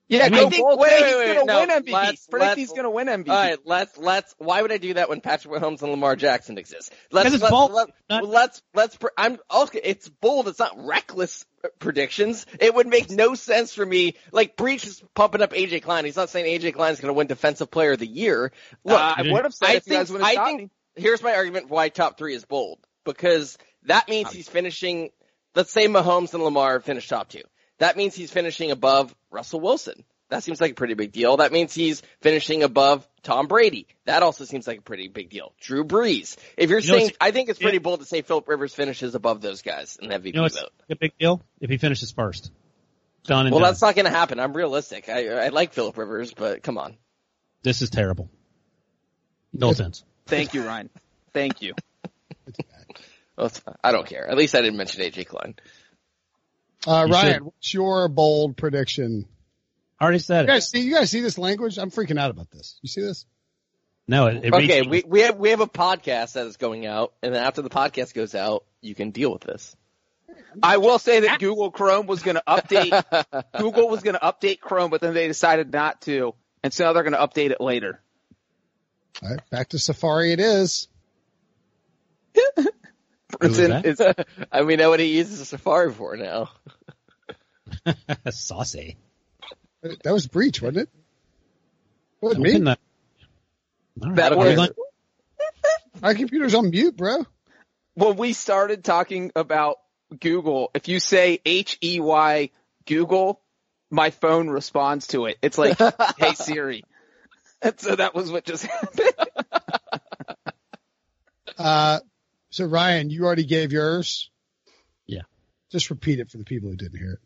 Yeah, I go think- bold. wait, Say wait, he's wait, gonna no, win MVP. let's- Predict let's- he's gonna win MVP. All right, let's let's. Why would I do that when Patrick Mahomes and Lamar Jackson exist? Let's it's let's, bold, let, not- let's let's. I'm okay. It's bold. It's not reckless predictions. It would make no sense for me. Like Breech is pumping up AJ Klein. He's not saying AJ Klein is going to win Defensive Player of the Year. Look, Uh, I would have said I if you think guys would have I think me. here's my argument why top three is bold because that means he's finishing. Let's say Mahomes and Lamar finish top two. That means he's finishing above Russell Wilson. That seems like a pretty big deal. That means he's finishing above Tom Brady. That also seems like a pretty big deal. Drew Brees. If you're You saying, I think it's pretty bold to say Philip Rivers finishes above those guys in the MVP You know, it's vote. a big deal if he finishes first. Done and Well, done. that's not going to happen. I'm realistic. I, I like Philip Rivers, but come on. This is terrible. No offense. Thank you, Ryan. Thank you. [laughs] Well. I don't care. At least I didn't mention AJ Klein. Uh, You Ryan, should. what's your bold prediction? I already said You it. guys see, you guys see this language? I'm freaking out about this. You see this? No, it, it Okay, reached- we, we have we have a podcast that is going out, and then after the podcast goes out, you can deal with this. I will say that Google Chrome was going to update. [laughs] Google was going to update Chrome, but then they decided not to, and so now they're going to update it later. All right, back to Safari it is. [laughs] It's was in, it's, [laughs] I mean, know what he uses Safari for now. [laughs] saucy. That was Breech, wasn't it? Wasn't Couldn't me. I- All right. That was- My computer's on mute, bro. when we started talking about Google, if you say H E Y Google, my phone responds to it. It's like, [laughs] "Hey Siri." And so that was what just happened. Uh, so Ryan, you already gave yours. Yeah. Just repeat it for the people who didn't hear it.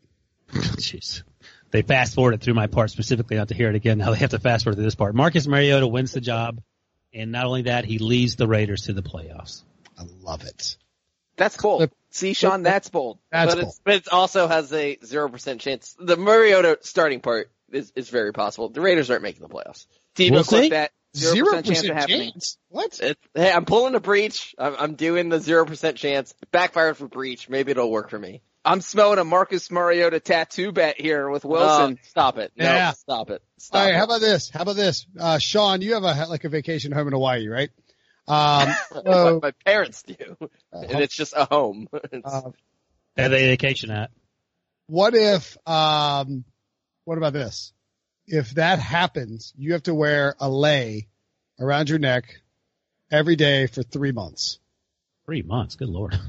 [laughs] Jeez. They fast forwarded through my part specifically not to hear it again. Now they have to fast forward to this part. Marcus Mariota wins the job. And not only that, he leads the Raiders to the playoffs. I love it. That's bold. See, Sean, that's bold. That's but, cool. it's, but it also has a zero percent chance. The Mariota starting part is, is very possible. The Raiders aren't making the playoffs. Debo We'll clip that. Zero Zero percent chance of happening. chance. What? It, hey, I'm pulling a Breech. I'm, I'm doing the zero percent chance. Backfired for Breech. Maybe it'll work for me. I'm smelling a Marcus Mariota tattoo bet here with Wilson. Oh, stop it. No, Yeah. stop it. Stop All right. it. How about this? How about this? Uh, Sean, you have a like a vacation home in Hawaii, right? Um, [laughs] so, what my parents do, and it's just a home. [laughs] It's- uh, That they vacation at. what if? Um, what about this? If that happens, you have to wear a lei around your neck every day for three months. Three months. Good lord.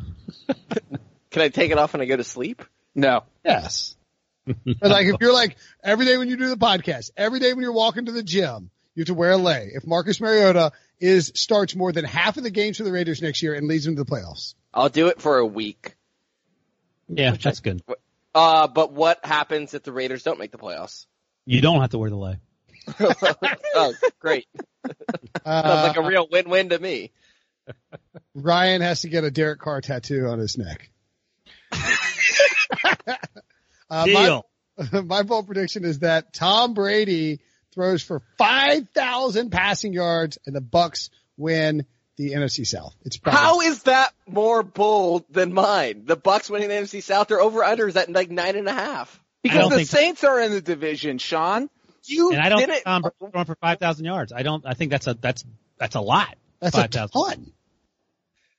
[laughs] Can I take it off when I go to sleep? No. Yes. [laughs] And, like if you're like every day when you do the podcast, every day when you're walking to the gym, you have to wear a lei. If Marcus Mariota is starts more than half of the games for the Raiders next year and leads them to the playoffs, I'll do it for a week. Yeah, that's good. Uh, but what happens if the Raiders don't make the playoffs? You don't have to wear the lei. [laughs] oh, great. [laughs] Sounds Uh, like a real win-win to me. Ryan has to get a Derek Carr tattoo on his neck. [laughs] uh, Deal. My, my bold prediction is that Tom Brady throws for 5,000 passing yards and the Bucs win the NFC South. It's probably, How is that more bold than mine? The Bucs winning the NFC South, their over-under is at like nine and a half. I Because the think- Saints are in the division, Sean. You And I don't did think. Tom Brady's throwing for five thousand yards. I don't. I think that's a that's that's a lot. that's a 5,000. ton.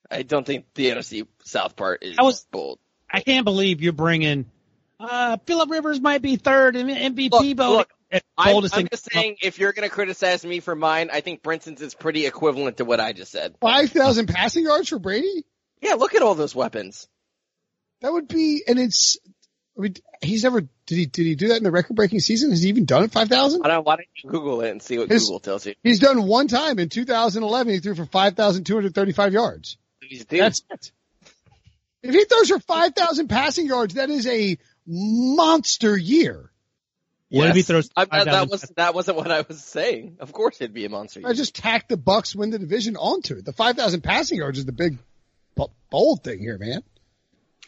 I don't think the NFC South part is I was- bold. I can't believe you're bringing. Uh, Philip Rivers might be third in MVP Look, voting. look, I'm, I'm just saying, if you're going to criticize me for mine, I think Brinson's is pretty equivalent to what I just said. 5,000 passing yards for Brady? Yeah, look at all those weapons. That would be, and it's, I mean, he's never, did he, did he do that in the record breaking season? Has he even done it 5,000? I don't. Why don't you Google it and see what His- Google tells you? He's done one time in 2011. He threw for 5,235 yards. He's. That's it. If he throws for 5,000 passing yards, that is a monster year. What if he throws I, that, that was that wasn't what I was saying. Of course, it'd be a monster. I just tacked the Bucs win the division onto it. The 5,000 passing yards is the big bold thing here, man.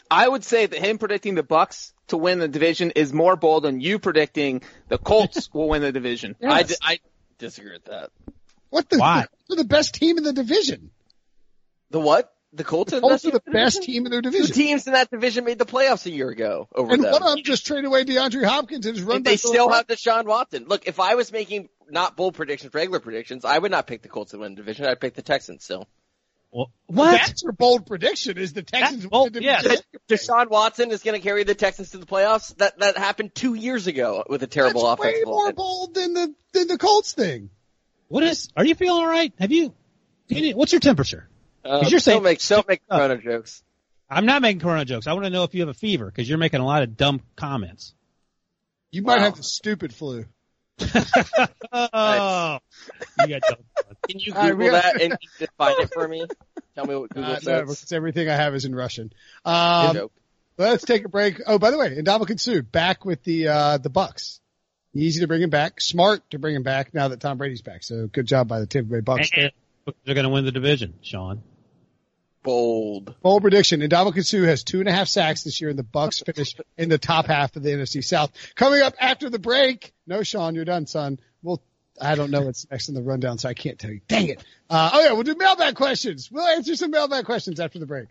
I would say that him predicting the Bucs to win the division is more bold than you predicting the Colts [laughs] will win the division. I, Yes. di- I disagree with that. What the? Why? They're the best team in the division. The what? The Colts are the Colts best, are the team in the best division? team in their Two division. teams in that division made the playoffs a year ago over And them. one of them just traded away DeAndre Hopkins and is run And they still Rivers. have Deshaun Watson. Look, if I was making not bold predictions, regular predictions, I would not pick the Colts to win the division. I'd pick the Texans still. Well, what? That's your bold prediction is the Texans That's win bold, the yes. Deshaun Watson is going to carry the Texans to the playoffs. That that happened two years ago with a terrible That's way more line. bold than the than the Colts thing. What is? Are you feeling all right? Have you? can What's your temperature? Uh, 'Cause you're saying- don't make don't make [laughs] corona jokes. I'm not making Corona jokes. I want to know if you have a fever because you're making a lot of dumb comments. You might Wow. have the stupid flu. Oh, you got. Can you All right, Google we have- that and define it for me? Tell me what Google Uh, no, says. because everything I have is in Russian. Good Um, let's take a break. Oh, by the way, Ndamukong Suh back with the uh, the Bucs. Easy to bring him back. Smart to bring him back now that Tom Brady's back. So good job by the Tampa Bay Bucs. And they're going to win the division, Sean. Bold. Bold prediction. Ndamukong Suh has two and a half sacks this year, and the Bucs [laughs] finish in the top half of the NFC South. Coming up after the break. No, Sean, you're done, son. We'll. I don't know what's next in the rundown, so I can't tell you. Dang it. Uh, oh yeah, we'll do mailbag questions. We'll answer some mailbag questions after the break.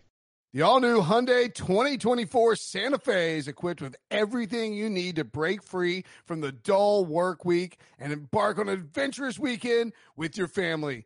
The all new Hyundai 2024 Santa Fe is equipped with everything you need to break free from the dull work week and embark on an adventurous weekend with your family.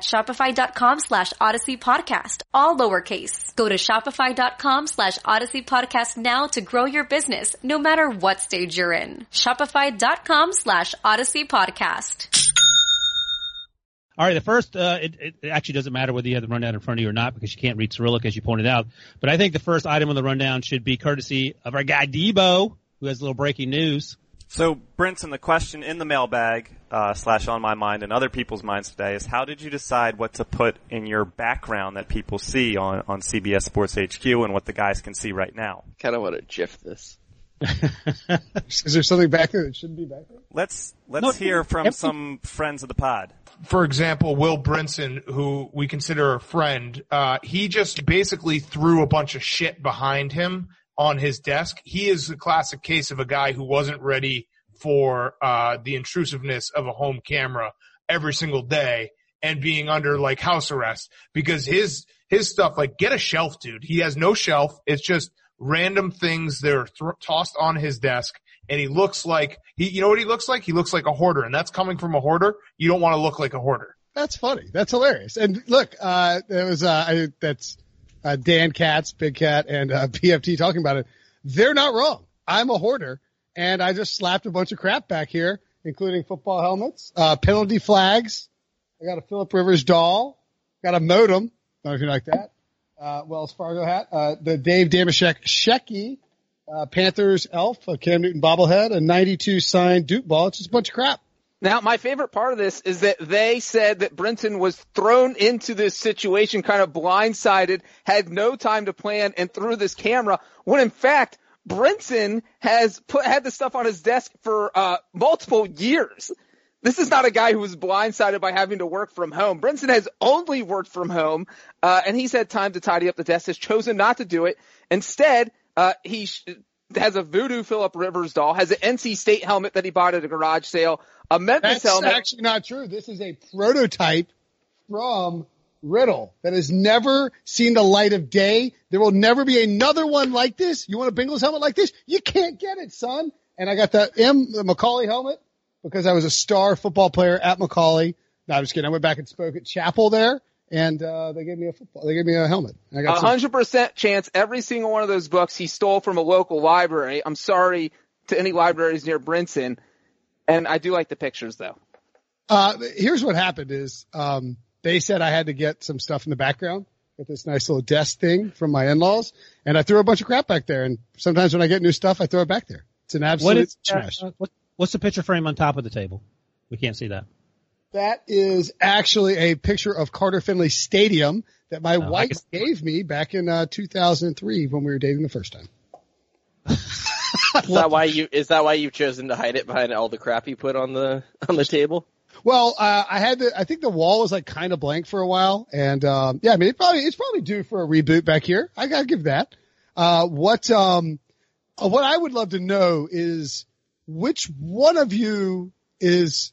shopify.com slash odyssey podcast, all lowercase. Go to shopify.com slash odyssey podcast now to grow your business, no matter what stage you're in. Shopify.com slash odyssey podcast. All right, the first, uh, it, it actually doesn't matter whether you have the rundown in front of you or not because you can't read Cyrillic as you pointed out. But I think the first item on the rundown should be courtesy of our guy Debo, who has a little breaking news. So, Brinson, the question in the mailbag uh, slash on my mind and other people's minds today is how did you decide what to put in your background that people see on, on CBS Sports HQ and what the guys can see right now? Kind of want to gif this. [laughs] Is there something back there that shouldn't be back there? Let's let's No, hear from every- some friends of the pod. for example, Will Brinson, who we consider a friend, uh, he just basically threw a bunch of shit behind him on his desk. He is a classic case of a guy who wasn't ready for uh, the intrusiveness of a home camera every single day and being under like house arrest because his his stuff like get a shelf, dude. He has no shelf. It's just random things that are thr tossed on his desk. And he looks like he, you know what he looks like? He looks like a hoarder, and that's coming from a hoarder. You don't want to look like a hoarder. That's funny. That's hilarious. And look, uh, it was, uh, I, that's, uh, Dan Katz, Big Cat, and, uh, [laughs] PFT talking about it. They're not wrong. I'm a hoarder and I just slapped a bunch of crap back here, including football helmets, uh, penalty flags. I got a Philip Rivers doll, got a modem. I Don't know if you like that. Uh, Wells Fargo hat, uh, the Dave Damashek Shecky, uh, Panthers elf, a Cam Newton bobblehead, a 92 signed Duke ball. It's just a bunch of crap. Now, my favorite part of this is that they said that Brinson was thrown into this situation kind of blindsided, had no time to plan, and threw this camera, when in fact, Brinson has put, had this stuff on his desk for, uh, multiple years. This is not a guy who was blindsided by having to work from home. Brinson has only worked from home, uh, and he's had time to tidy up the desk, has chosen not to do it. Instead, uh, he sh- has a voodoo Philip Rivers doll, has an NC State helmet that he bought at a garage sale, a Memphis That's helmet. That's actually not true. This is a prototype from Riddell that has never seen the light of day. There will never be another one like this. You want a Bengals helmet like this? You can't get it, son. And I got the M the McCallie helmet because I was a star football player at McCallie. No, I'm just kidding. I went back and spoke at Chapel there, and uh, they gave me a football. They gave me a helmet. I A hundred percent chance every single one of those books he stole from a local library. I'm sorry to any libraries near Brinson. And I do like the pictures though. Uh, here's what happened is, um, they said I had to get some stuff in the background, get this nice little desk thing from my in-laws, and I threw a bunch of crap back there. And sometimes when I get new stuff, I throw it back there. It's an absolute is smash. uh, what, what's the picture frame on top of the table? We can't see that. That is actually a picture of Carter Finley Stadium that my Oh, wife can- gave me back in uh, 2003 when we were dating the first time. [laughs] Is that why you? Is that why you've chosen to hide it behind all the crap you put on the on the table? Well, uh, I had the, I think the wall was like kind of blank for a while. And, um, yeah, I mean, it probably, it's probably due for a reboot back here. I gotta give that. Uh, what, um, uh, what I would love to know is which one of you is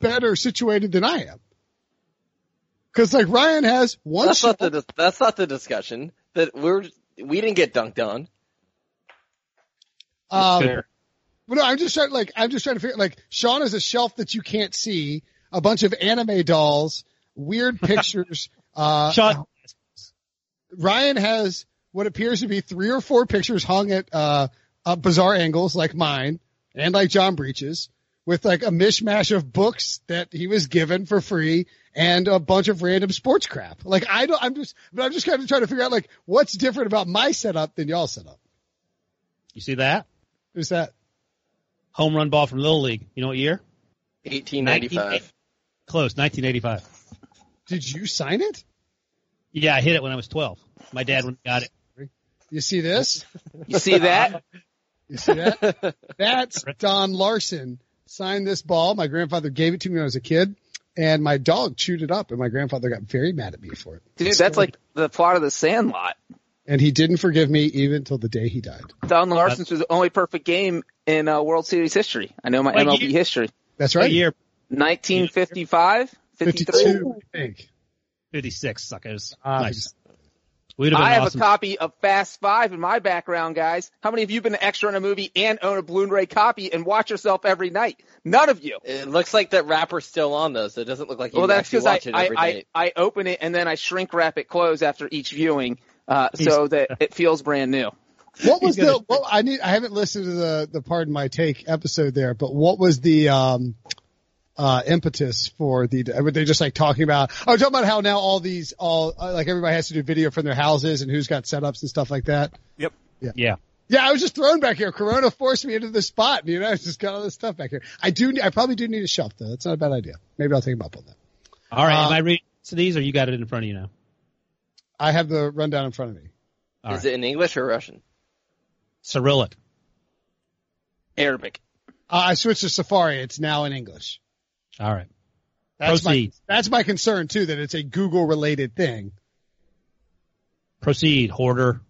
better situated than I am? Cause like Ryan has one That's shelf. not the that's not the discussion. That we're we didn't get dunked on. um, Well, no, I'm just trying, like, I'm just trying to figure, like, Sean has a shelf that you can't see, a bunch of anime dolls, weird [laughs] pictures, uh, Sean, Ryan has what appears to be three or four pictures hung at, uh, uh, bizarre angles like mine and like John Breach's with like a mishmash of books that he was given for free and a bunch of random sports crap. Like, I don't, I'm just, but I'm just kind of trying to figure out like what's different about my setup than y'all setup. you see that? Who's that, Home run ball from Little League. You know what year? 1895. Close, 1985. did you sign it? Yeah, I hit it when I was 12. My dad went got it. You see this? You see that? You see that? [laughs] That's Don Larsen signed this ball. My grandfather gave it to me when I was a kid. and my dog chewed it up, and my grandfather got very mad at me for it. Dude, that's like the plot of the Sandlot. And he didn't forgive me even till the day he died. Don Larsen's was the only perfect game in uh, World Series history. I know my What MLB year? history. That's What right. year? 1955, 53. 52, I think. 56 suckers. Ah, nice. We'd have been I have awesome. a copy of Fast Five in my background, guys. How many of you have been an extra in a movie and own a Blu-ray copy and watch yourself every night? None of you. It looks like that wrapper's still on though, so it doesn't look like you Well, that's actually because I, it I, every I, night. I open it and then I shrink wrap it close after each viewing, uh, so that it feels brand new. What was the? gonna- I need. I haven't listened to the the Pardon My Take episode there, but what was the um uh impetus for the? Were they just like talking about? Oh, talking about how now all these all uh, like everybody has to do video from their houses and who's got setups and stuff like that. Yep. Yeah. Yeah, Yeah, I was just thrown back here. Corona forced me into this spot. You know, I just got all this stuff back here. I do. I probably do need a shelf though. That's not a bad idea. Maybe I'll take him up on that. All right. Uh, am I reading to these or you got it in front of you now? I have the rundown in front of me. All Is right. it in English or Russian? Cyrillic. Arabic. Uh, I switched to Safari. It's now in English. All right. That's Proceed. my that's my concern too. That it's a Google related thing. Proceed, hoarder.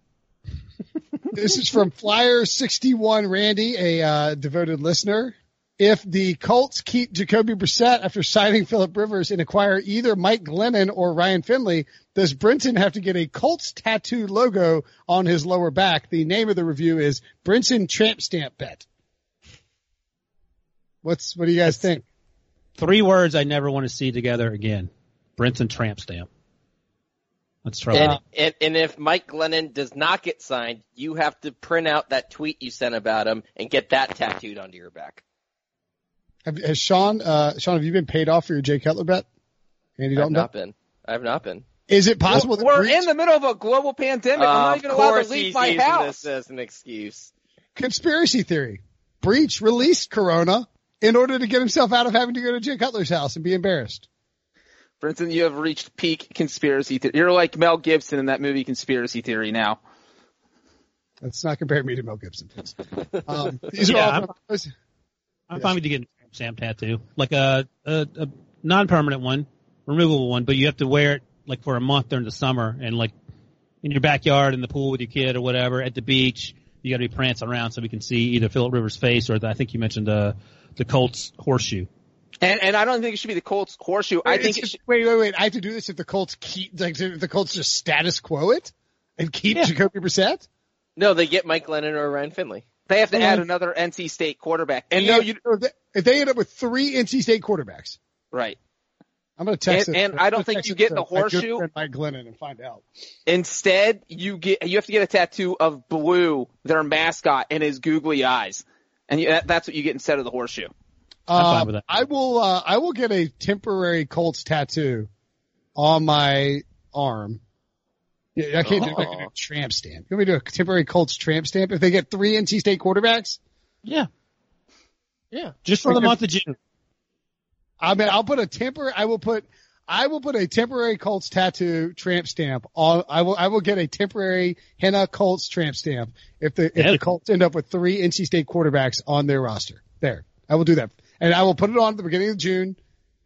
This is from Flyer sixty one Randy, a uh, devoted listener. If the Colts keep Jacoby Brissett after signing Philip Rivers and acquire either Mike Glennon or Ryan Finley, does Brinson have to get a Colts tattoo logo on his lower back? The name of the review is Brinson Tramp Stamp Bet. What's what do you guys think? Three words I never want to see together again. Brinson tramp stamp. Let's try And, and and if Mike Glennon does not get signed, you have to print out that tweet you sent about him and get that tattooed onto your back. Have, has Sean uh, Sean have you been paid off for your Jay Cutler bet? Andy I've not bet? been. I have not been. Is it possible that We're Breech- in the middle of a global pandemic. I'm Uh, not of even allowed to leave my house. this as an excuse. conspiracy theory. Breech released Corona in order to get himself out of having to go to Jay Cutler's house and be embarrassed. Brinson, you have reached peak conspiracy theory. You're like Mel Gibson in that movie Conspiracy Theory now. Let's not compare me to Mel Gibson, please. [laughs] Um, these Yeah, are I'm- all. I'm fine with you getting a tramp stamp tattoo. Like a, a, a non-permanent one, removable one, but you have to wear it like for a month during the summer and like in your backyard, in the pool with your kid or whatever, at the beach. You got to be prancing around so we can see either Philip Rivers' face or the, I think you mentioned the the Colts horseshoe. And and I don't think it should be the Colts horseshoe. I think it should, wait, wait, wait. I have to do this if the Colts keep, like, if the Colts just status quo it and keep Yeah. Jacoby Brissett. No, they get Mike Glennon or Ryan Finley. They have to add another NC State quarterback. And no, you if they, end up with three NC State quarterbacks, right. I'm going to text And- it. and I don't think you get the horseshoe. friend Mike Glennon and find out. Instead, you get you have to get a tattoo of Blue, their mascot, and his googly eyes, and you, that, that's what you get instead of the horseshoe. I'm fine Uh, with that. I will. Uh, I will get a temporary Colts tattoo on my arm. Yeah, I can't do, I can do a tramp stamp. You want me to do a temporary Colts tramp stamp if they get three NC State quarterbacks? Yeah. Yeah. Just for the month of June. I mean, I'll put a temporary. I will put. I will put a temporary Colts tattoo tramp stamp on. I will. I will get a temporary henna Colts tramp stamp if the if Yeah. the Colts end up with three NC State quarterbacks on their roster. There, I will do that, and I will put it on at the beginning of June,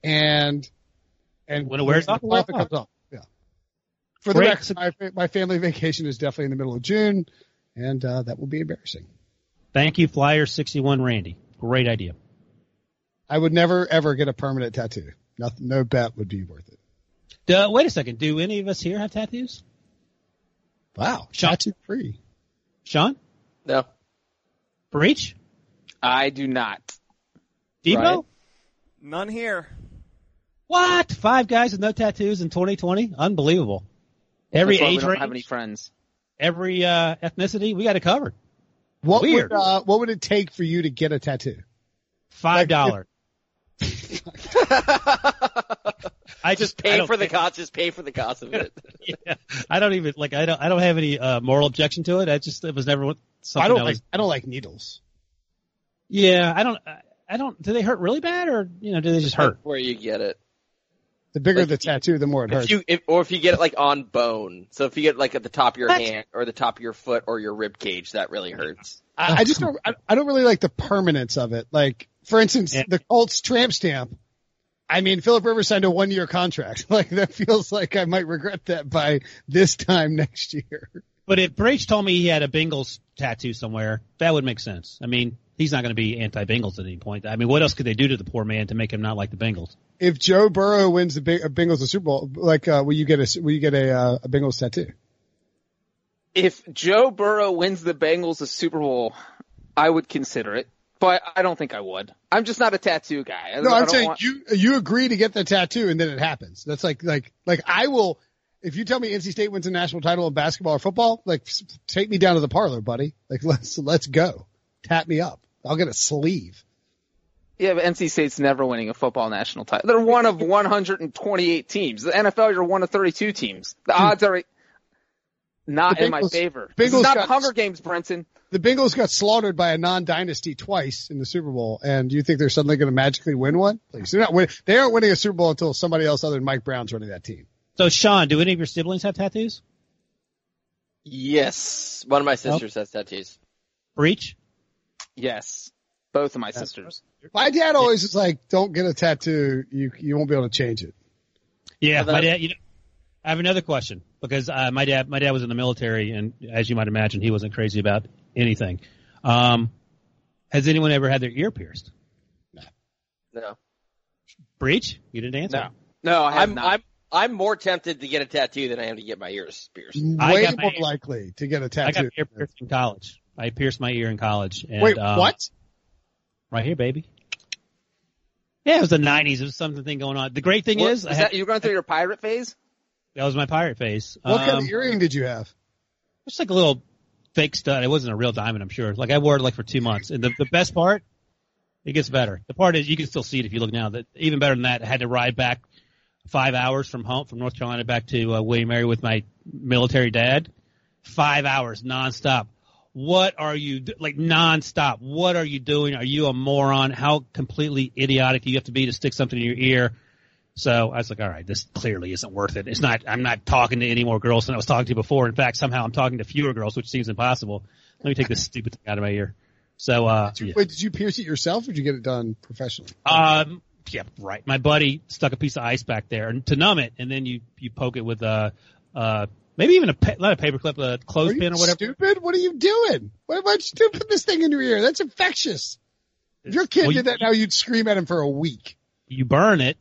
and and When it wears off, when it comes off. Yeah. For the Great. record, my my family vacation is definitely in the middle of June, and uh, that will be embarrassing. Thank you, Flyer sixty one Randy. Great idea. I would never ever get a permanent tattoo. Nothing, no bet would be worth it. Uh, wait a second. Do any of us here have tattoos? Wow, Sean- tattoo free. Sean? No. Breech? I do not. Debo? Ryan? None here. What? Five guys with no tattoos in 2020? Unbelievable. Every That's why we age don't range, have any friends. every uh, ethnicity, we got it covered. What Weird. would uh, what would it take for you to get a tattoo? Five dollars. [laughs] I Just I pay don't for the cost. Just pay for the cost of it. [laughs] Yeah, I don't even like. I don't. I don't have any uh, moral objection to it. I just it was never what- something I don't that like was- I don't like needles. Yeah, I don't. I- I don't. Do they hurt really bad, or you know, do they just hurt? Where you get it. The bigger Like, the tattoo, the more it hurts. If you, if, or if you get it like on bone. So if you get like at the top of your What? hand or the top of your foot or your rib cage, that really hurts. I, I just don't. I, I don't really like the permanence of it. Like, for instance, Yeah. the Colts tramp stamp. I mean, Philip Rivers signed a one year contract. [laughs] Like that feels like I might regret that by this time [laughs] next year. But if Breech told me he had a Bengals tattoo somewhere, that would make sense. I mean, he's not going to be anti-Bengals at any point. I mean, what else could they do to the poor man to make him not like the Bengals? If Joe Burrow wins the uh, Bengals the Super Bowl, like, uh, will you get a, will you get a, uh, a Bengals tattoo? If Joe Burrow wins the Bengals the Super Bowl, I would consider it, but I don't think I would. I'm just not a tattoo guy. I- No, I I'm saying want- you, you agree to get the tattoo and then it happens. That's like, like, like I will, if you tell me NC State wins a national title in basketball or football, like take me down to the parlor, buddy. Like [laughs] let's, let's go. Tap me up. I'll get a sleeve. Yeah, but NC State's never winning a football national title. They're one of [laughs] 128 teams. The NFL, you're one of 32 teams. The hmm. odds are not The in my favor. This Bengals not got- the Hunger Games, Brinson. The Bengals got slaughtered by a non-dynasty twice in the Super Bowl, and you think they're suddenly going to magically win one? Please, they're not win- They aren't winning a Super Bowl until somebody else other than Mike Brown's running that team. So, Sean, do any of your siblings have tattoos? Yes, one of my sisters has tattoos. Breech? Yes. Both of my sisters. My dad always is like, "Don't get a tattoo. You you won't be able to change it." Yeah, Well, my dad. You know, I have another question because uh, my dad, my dad was in the military, and as you might imagine, he wasn't crazy about anything. Um, has anyone ever had their ear pierced? No, Breech? You didn't answer. No. No, I have I'm not. I'm I'm more tempted to get a tattoo than I am to get my ears pierced. I Way got my- more likely to get a tattoo. I got ear pierced in college. I pierced my ear in college. And, Wait, um, what? Right here, baby. Yeah, it was the '90s. There was something going on. The great thing What- is, I is had- that you going through your pirate phase? that was my pirate phase. What kind Um, of earring did you have? It's like a little fake stud. It wasn't a real diamond, I'm sure. Like I wore it like for two months. And the, the best part, it gets better. The part is you can still see it if you look now. That even better than that, I had to ride back five hours from home from North Carolina back to uh, William Mary with my military dad. Five hours nonstop. What are you like nonstop? What are you doing? Are you a moron? How completely idiotic do you have to be to stick something in your ear? So I was like, all right, this clearly isn't worth it. It's not, I'm not talking to any more girls than I was talking to before. In fact, somehow I'm talking to fewer girls, which seems impossible. Let me take this stupid thing out of my ear. So, uh, yeah. Wait, did you pierce it yourself, or did you get it done professionally? Um, yeah, right. My buddy stuck a piece of ice back there and to numb it, and then you you poke it with uh uh maybe even a pa- not a paperclip, a Are you clothespin or whatever. stupid? What are you doing? Why why'd you do- put this thing in your ear? That's infectious. If your kid Well, did you- that now, you'd scream at him for a week. You burn it.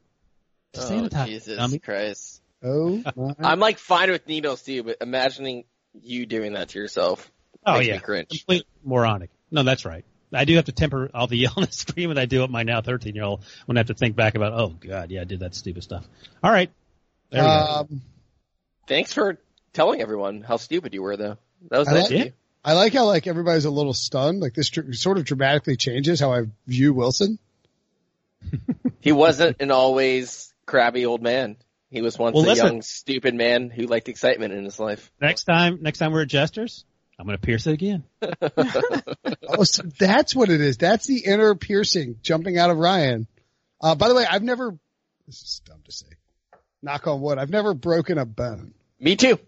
Oh sanitize, Jesus dummy. Christ! Oh [laughs] my. I'm like fine with needles too, but imagining you doing that to yourself Oh yeah, me cringe. completely moronic. No, that's right. I do have to temper all the yelling and screaming I do at my now 13 year old when I have to think back about, oh god, yeah, I did that stupid stuff. All right. There we go. Um, Thanks for telling everyone how stupid you were, though. That was I nice like- of you. I like how like everybody's a little stunned. Like this dr- sort of dramatically changes how I view Wilson. [laughs] He wasn't an always crabby old man. He was once Well, a listen. young, stupid man who liked excitement in his life. Next time, next time we're at Jester's, I'm going to pierce it again. [laughs] [laughs] Oh, so that's what it is. That's the inner piercing jumping out of Ryan. Uh, by the way, I've never, this is dumb to say, knock on wood. I've never broken a bone. Me too.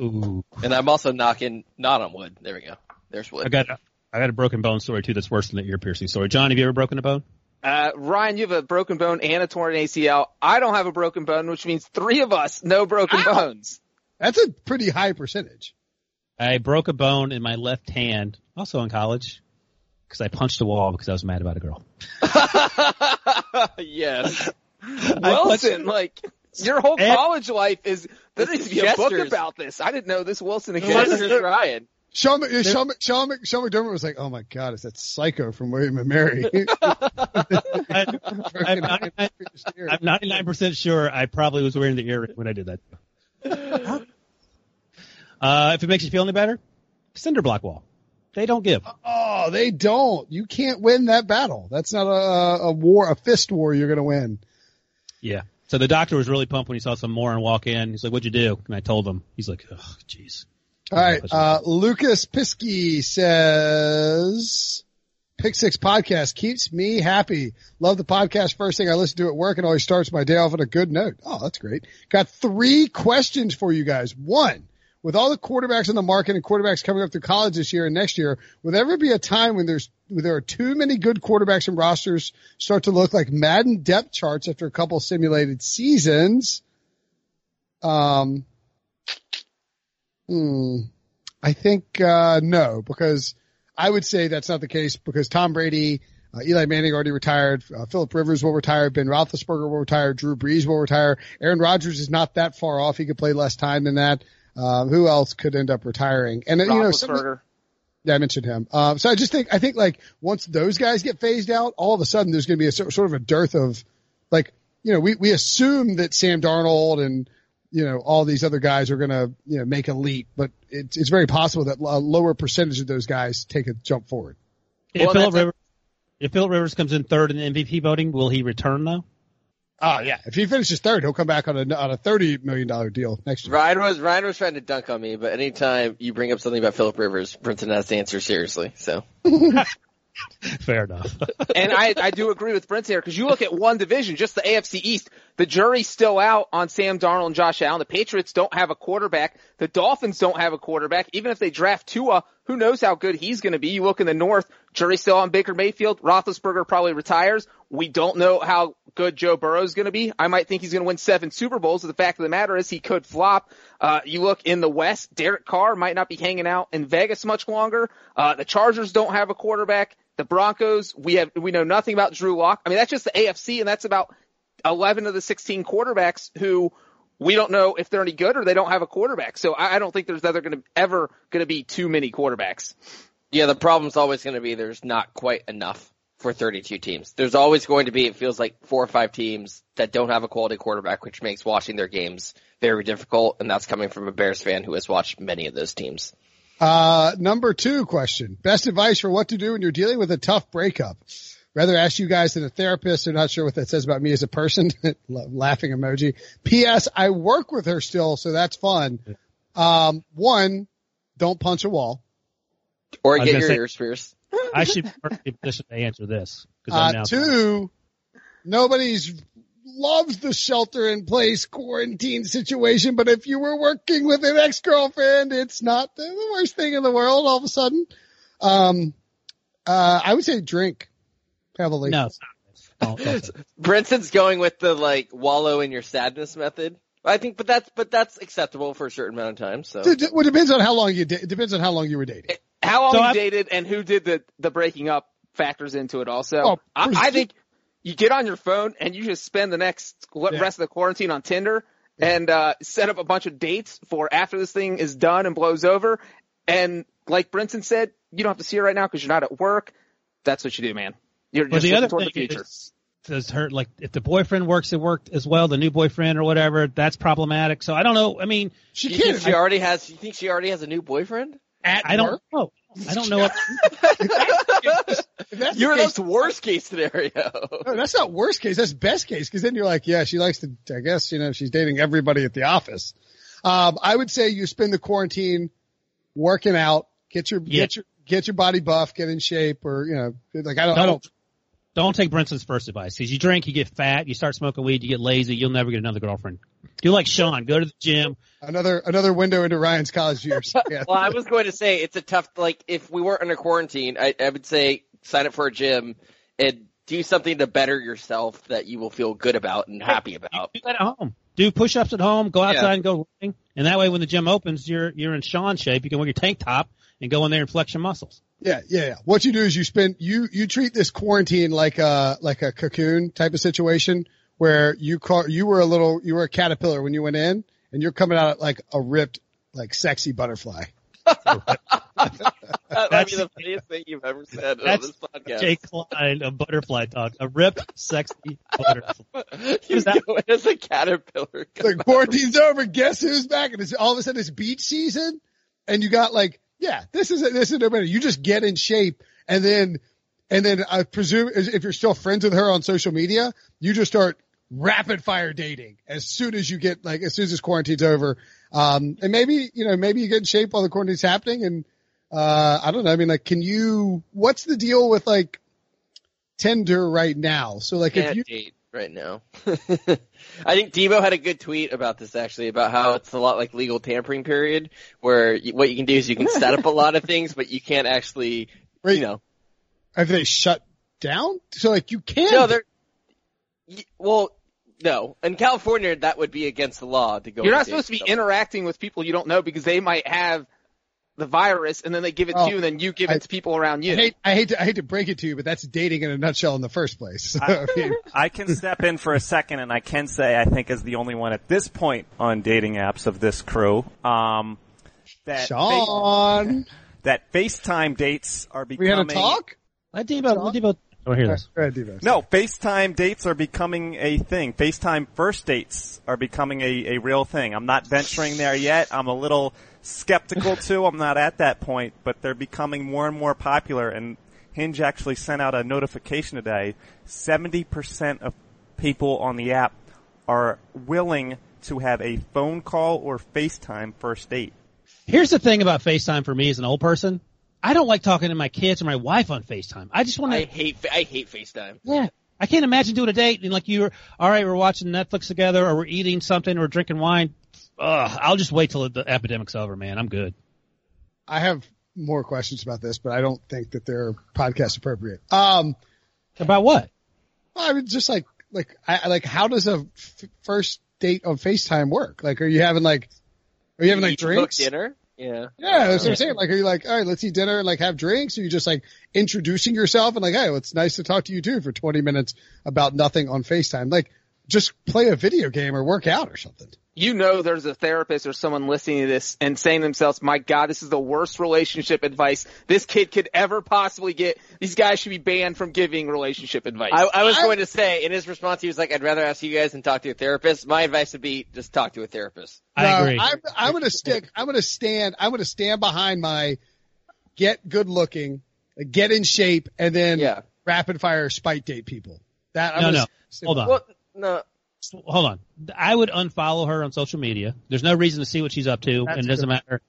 Ooh. And I'm also knocking not on wood. There we go. There's wood. I got a, I got a broken bone story too. That's worse than the ear piercing story. John, have you ever broken a bone? Uh, Ryan, you have a broken bone and a torn ACL. I don't have a broken bone, which means three of us, no broken bones. That's a pretty high percentage. I broke a bone in my left hand, also in college, because I punched a wall because I was mad about a girl. [laughs] yes. Wilson, like, your whole And- college life is, there needs to is be a book about this. I didn't know this Wilson Jester's existed. Ryan. Sean, Mc- Sean, Sean, Mc- Sean McDermott was like, "Oh my God, it's that psycho from William and Mary." I, [laughs] I'm, [laughs] 99, I'm 99% sure I probably was wearing the earring when I did that. [laughs] Uh, if it makes you feel any better, cinder block wall. They don't give. oh, they don't. You can't win that battle. That's not a, a war, a fist war. You're going to win. Yeah. So the doctor was really pumped when he saw some moron walk in. He's like, "What'd you do?" And I told him. He's like, "Oh, jeez." All right. Uh, Lucas Piskey says, Pick Six podcast keeps me happy. Love the podcast. First thing I listen to at work and always starts my day off on a good note. Oh, that's great. Got three questions for you guys. One, with all the quarterbacks on the market and quarterbacks coming up through college this year and next year, will there ever be a time when there's when there are too many good quarterbacks and rosters start to look like Madden depth charts after a couple simulated seasons? Um, hmm, I think uh, no, because I would say that's not the case because Tom Brady, uh, Eli Manning already retired, uh, Philip Rivers will retire, Ben Roethlisberger will retire, Drew Brees will retire, Aaron Rodgers is not that far off; he could play less time than that. Um, who else could end up retiring? And you know, some, yeah, I mentioned him. Um, so I just think I think like once those guys get phased out, all of a sudden there's going to be a sort sort of a dearth of like you know we we assume that Sam Darnold and you know all these other guys are going to you know make a leap, but it's it's very possible that a lower percentage of those guys take a jump forward. If Well, Philip Rivers, if Philip Rivers comes in third in the MVP voting, will he return though? Oh yeah, if he finishes third, he'll come back on a on a thirty million dollar deal next year. Ryan was Ryan was trying to dunk on me, but anytime you bring up something about Philip Rivers, Brinson has to answer seriously. So [laughs] Fair enough. [laughs] and I, I do agree with Brent here because you look at one division, just the AFC East. The jury's still out on Sam Darnold and Josh Allen. The Patriots don't have a quarterback. The Dolphins don't have a quarterback. Even if they draft Tua, who knows how good he's going to be? You look in the North, jury's still on Baker Mayfield. Roethlisberger probably retires. We don't know how good Joe Burrow's going to be. I might think he's going to win seven Super Bowls. But the fact of the matter is he could flop. Uh, you look in the West, Derek Carr might not be hanging out in Vegas much longer. Uh, the Chargers don't have a quarterback. The Broncos, we have, we know nothing about Drew Lock. I mean, that's just the AFC and that's about 11 of the 16 quarterbacks who we don't know if they're any good or they don't have a quarterback. So I, I don't think there's ever going to, ever going to be too many quarterbacks. yeah, the problem's always going to be there's not quite enough for 32 teams. There's always going to be it feels like four or five teams that don't have a quality quarterback, which makes watching their games very difficult. And that's coming from a Bears fan who has watched many of those teams. Uh, number two question. Best advice for what to do when you're dealing with a tough breakup. Rather ask you guys than a therapist. I'm not sure what that says about me as a person. [laughs] Laughing emoji. P.S. I work with her still, so that's fun. Um, one, don't punch a wall. Or get your say- ears pierced. I should be perfectly positioned to answer this. 'cause I'm Uh, now- two, nobody's loves the shelter in place quarantine situation, but if you were working with an ex-girlfriend, it's not the the worst thing in the world all of a sudden. Um, uh, I would say drink heavily. No, it's not. Don't, don't. [laughs] Brinson's going with the like wallow in your sadness method. I think, but that's but that's acceptable for a certain amount of time. So D- d- Well, it depends on how long you da- it depends on how long you were dating. How long So you I- dated and who did the, the breaking up factors into it also. Oh, I, I think you get on your phone and you just spend the next what Yeah. rest of the quarantine on Tinder and uh, set up a bunch of dates for after this thing is done and blows over. And like Brinson said, you don't have to see her right now because you're not at work. That's what you do, man. You're But just the looking other toward thing the future. is, does her like if the boyfriend works at work as well, the new boyfriend or whatever, that's problematic. So I don't know. I mean, She can't. she already has? You think she already has a new boyfriend? At I don't work? know. I don't know. What, If [laughs] that's the You're case- the worst case scenario. No, that's not worst case. That's best case. Cause then you're like, yeah, she likes to, I guess, you know, she's dating everybody at the office. Um, I would say you spend the quarantine working out, get your, Yeah. get your, get your body buff, get in shape or, you know, like I don't, I don't don't, don't take Brinson's first advice. Because you drink, you get fat, you start smoking weed, you get lazy, you'll never get another girlfriend. Do like Sean, go to the gym. another, another window into Ryan's college years. Yeah. [laughs] Well, I was going to say it's a tough. Like, if we weren't under quarantine, I, I would say sign up for a gym and do something to better yourself that you will feel good about and happy about. Do that at home. Do push-ups at home. Go outside Yeah. and go running. And that way, when the gym opens, you're you're in Sean shape. You can wear your tank top and go in there and flex your muscles. Yeah, yeah, yeah. What you do is you spend you you treat this quarantine like a like a cocoon type of situation where you call you were a little you were a caterpillar when you went in and you're coming out like a ripped like sexy butterfly. [laughs] That might That's- be the funniest thing you've ever said on That's this podcast. Jay Klein a Butterfly Talk, a ripped, sexy butterfly. [laughs] you Who's that? go in as a caterpillar. The quarantine's over. Guess who's back? And it's all of a sudden it's beach season, and you got like yeah, this is a, this is no better. You just get in shape and then and then I presume if you're still friends with her on social media, you just start rapid fire dating as soon as you get like as soon as this quarantine's over. Um, and maybe you know maybe you get in shape while the quarantine's happening. And uh, I don't know. I mean, like, can you? What's the deal with like Tinder right now? So like if you date, right now. [laughs] I think Debo had a good tweet about this actually, about how it's a lot like legal tampering period, where you, what you can do is you can set up a lot of things, but you can't actually, Right. you know, Have they shut down? So like you can. no, they're, well, no. In California, that would be against the law to go. You're not supposed to be stuff. interacting with people you don't know because they might have the virus and then they give it Oh, to you and then you give I- it to people around you. I hate, I hate to I hate to break it to you, but that's dating in a nutshell in the first place. [laughs] I mean, [laughs] I can step in for a second, and I can say I think as the only one at this point on dating apps of this crew, um, that Sean, that FaceTime dates are becoming. we becoming had a talk. Let Debo, let Debo. Oh, hear this. Go ahead, Debo. No, FaceTime dates are becoming a thing. FaceTime first dates are becoming a, a real thing. I'm not venturing there yet. I'm a little skeptical too. I'm not at that point, but they're becoming more and more popular. And Hinge actually sent out a notification today. 70% of people on the app are willing to have a phone call or FaceTime first date. Here's the thing about FaceTime for me as an old person. I don't like talking to my kids or my wife on FaceTime. I just want to. I to, hate I hate FaceTime. yeah. I can't imagine doing a date and like you're, all right, we're watching Netflix together or we're eating something or drinking wine. Ugh, I'll just wait till the epidemic's over, man. I'm good. I have more questions about this, but I don't think that they're podcast appropriate. Um, About what? I mean, just like like I I- like how does a f- first date on FaceTime work? Like, are you having like are you having like each cook drinks? dinner. Yeah. Yeah, that's what I'm saying. Like, are you like, all right, let's eat dinner and like have drinks? Or you just like introducing yourself and like, hey, well, it's nice to talk to you too for 20 minutes about nothing on FaceTime. Like, just play a video game or work out or something. You know there's a therapist or someone listening to this and saying to themselves, my God, this is the worst relationship advice this kid could ever possibly get. These guys should be banned from giving relationship advice. I, I was I- going to say, in his response, he was like, "I'd rather ask you guys than talk to a therapist." My advice would be just talk to a therapist. I No, agree. I'm, I'm going to stick, I'm going to stand, I'm going to stand behind my get good looking, get in shape, and then Yeah. rapid fire spite date people. That, I'm No, gonna no. Hold on. Well, no, hold on. I would unfollow her on social media. There's no reason to see what she's up to, That's and it doesn't matter.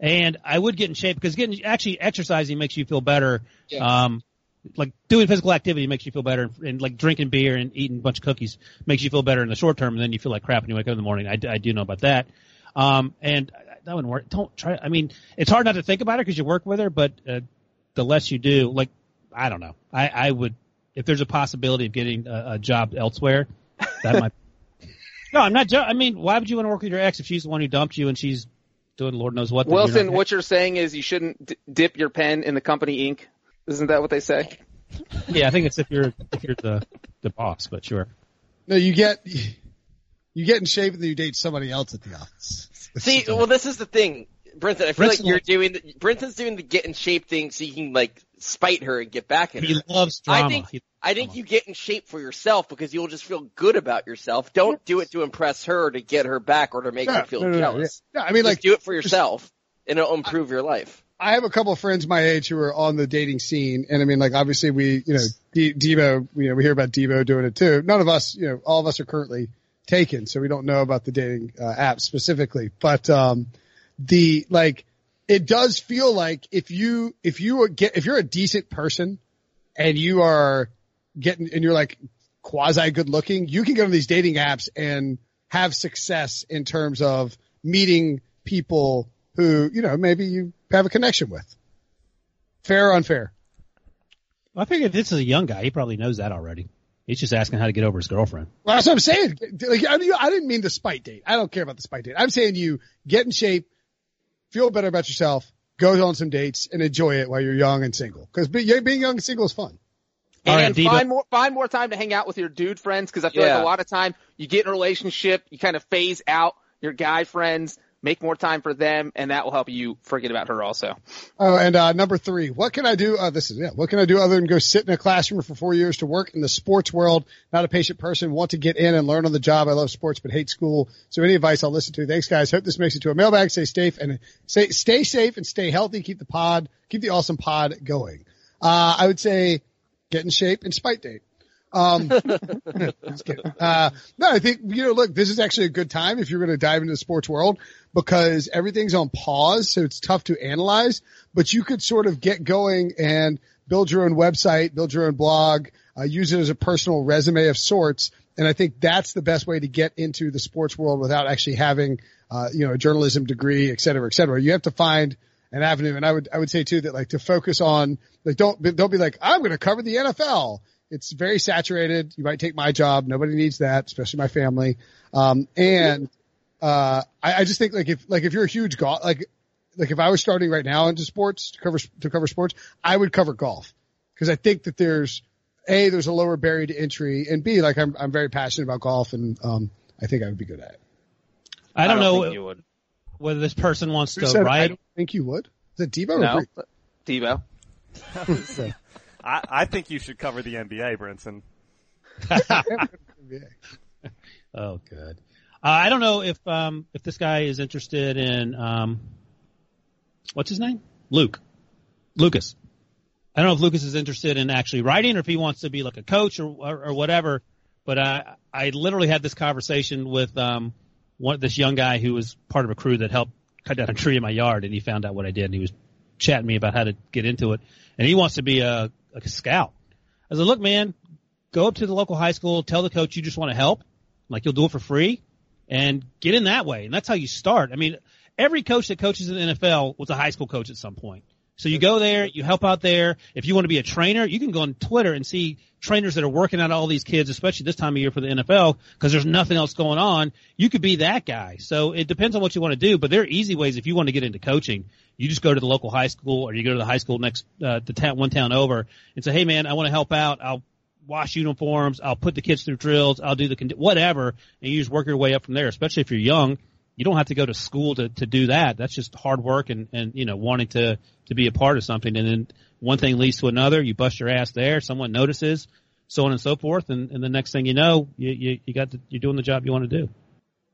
And I would get in shape because getting actually exercising makes you feel better. Um, like doing physical activity makes you feel better, and like drinking beer and eating a bunch of cookies makes you feel better in the short term, and then you feel like crap when you wake up in the morning. I, I do know about that. Um, and that wouldn't work. Don't try. I mean, it's hard not to think about her because you work with her, but uh, the less you do, like I don't know. I, I would if there's a possibility of getting a, a job elsewhere, that might. [laughs] No, I'm not. Jo- I mean, why would you want to work with your ex if she's the one who dumped you and she's doing Lord knows what? that you're Wilson, what you're saying is you shouldn't d- dip your pen in the company ink. Isn't that what they say? [laughs] Yeah, I think it's if you're if you're the the boss, but sure. No, you get, you get in shape and then you date somebody else at the office. see, well, this is the thing, Brinson. I feel Brinson- like you're doing the, Brinson's doing the get in shape thing, so you can like spite her and get back at her. He loves drama. I think He- I think you get in shape for yourself because you'll just feel good about yourself. Don't do it to impress her or to get her back or to make No, her feel no, no, no, jealous. yeah. No, I mean, Just like, do it for yourself, and it'll improve your life. I have a couple of friends my age who are on the dating scene, and I mean, like, obviously, we, you know, D- Debo, you know, we hear about Debo doing it too. None of us, you know, all of us are currently taken, so we don't know about the dating uh, app specifically. But um, the like, it does feel like if you if you are get if you're a decent person and you are getting and you're like quasi good looking, you can go on these dating apps and have success in terms of meeting people who, you know, maybe you have a connection with. Fair or unfair? I figured this is a young guy. He probably knows that already. He's just asking how to get over his girlfriend. Well, that's what I'm saying. Like, I, I didn't mean the spite date. I don't care about the spite date. I'm saying you get in shape, feel better about yourself, go on some dates, and enjoy it while you're young and single. Because being young and single is fun. All right, and Debo. find more find more time to hang out with your dude friends because I feel Yeah. like a lot of time you get in a relationship, you kind of phase out your guy friends, make more time for them, and that will help you forget about her also. Oh, and uh, number three, what can I do? Uh, this is yeah. What can I do other than go sit in a classroom for four years to work in the sports world? Not a patient person, want to get in and learn on the job. I love sports, but hate school. So any advice I'll listen to. Thanks, guys. Hope this makes it to a mailbag. Stay safe and stay stay safe and stay healthy. Keep the pod, keep the awesome pod going. Uh, I would say get in shape and spite date. Um, [laughs] [laughs] just kidding. Uh, no, I think, you know, look, this is actually a good time if you're going to dive into the sports world because everything's on pause. So it's tough to analyze, but you could sort of get going and build your own website, build your own blog, uh, use it as a personal resume of sorts and I think that's the best way to get into the sports world without actually having, uh, you know, a journalism degree, et cetera, et cetera. You have to find an avenue. And I would, I would say too that like to focus on, like don't, don't be like, I'm going to cover the NFL. It's very saturated. You might take my job. Nobody needs that, especially my family. Um, and, uh, I, I just think like if, like if you're a huge golf, like, like if I was starting right now into sports to cover, to cover sports, I would cover golf because I think that there's, a, there's a lower barrier to entry, and B, like I'm I'm very passionate about golf, and um, I think I would be good at it. I don't, I don't know think you would. whether this person wants Who to said I write. don't think you would? Is it Debo? No, Or Debo. [laughs] I think you should cover the NBA, Brinson. [laughs] Oh, good. Uh, I don't know if um if this guy is interested in um what's his name? Luke. Lucas. I don't know if Lucas is interested in actually writing or if he wants to be like a coach or or, or whatever. But I I literally had this conversation with um one this young guy who was part of a crew that helped cut down a tree in my yard, and he found out what I did, and he was chatting me about how to get into it, and he wants to be a, a scout. I said, look, man, go up to the local high school, tell the coach you just want to help, like you'll do it for free, and get in that way, and that's how you start. I mean, every coach that coaches in the NFL was a high school coach at some point. So you go there, you help out there. If you want to be a trainer, you can go on Twitter and see trainers that are working out all these kids, especially this time of year for the NFL, because there's nothing else going on. You could be that guy. So it depends on what you want to do, but there are easy ways if you want to get into coaching. You just go to the local high school or you go to the high school next, uh, the town, one town over and say, Hey man, I want to help out. I'll wash uniforms. I'll put the kids through drills. I'll do the, whatever. And you just work your way up from there, especially if you're young you don't have to go to school to, to do that. That's just hard work and, and, you know, wanting to, to be a part of something. And then one thing leads to another. You bust your ass there. Someone notices, so on and so forth. And, and the next thing you know, you, you, you got the, you're doing the job you want to do.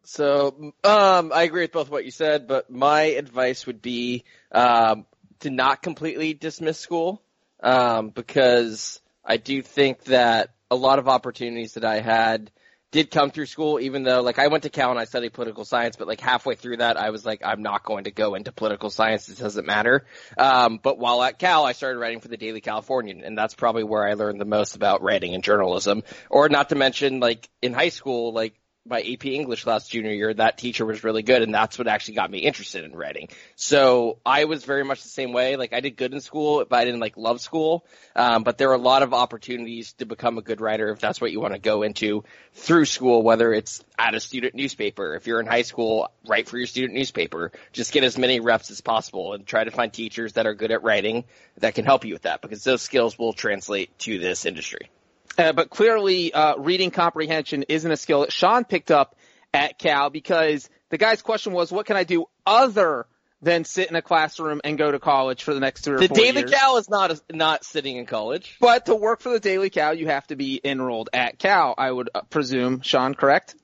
So, um, I agree with both what you said, but my advice would be um, to not completely dismiss school um, because I do think that a lot of opportunities that I had did come through school, even though like I went to Cal and I studied political science, but like halfway through that, I was like, I'm not going to go into political science. It doesn't matter. Um, but while at Cal, I started writing for the Daily Californian, and that's probably where I learned the most about writing and journalism. Or not to mention, like in high school, like my AP English class junior year, that teacher was really good, and that's what actually got me interested in writing. So I was very much the same way. Like I did good in school, but I didn't like love school. Um, but there are a lot of opportunities to become a good writer if that's what you want to go into through school, whether it's at a student newspaper. If you're in high school, write for your student newspaper. Just get as many reps as possible and try to find teachers that are good at writing that can help you with that because those skills will translate to this industry. Uh, but clearly, uh, reading comprehension isn't a skill that Sean picked up at Cal because the guy's question was, what can I do other than sit in a classroom and go to college for the next three or The four Daily years? The Daily Cal is not a, not sitting in college. But to work for the Daily Cal, you have to be enrolled at Cal, I would uh, presume. Sean, correct?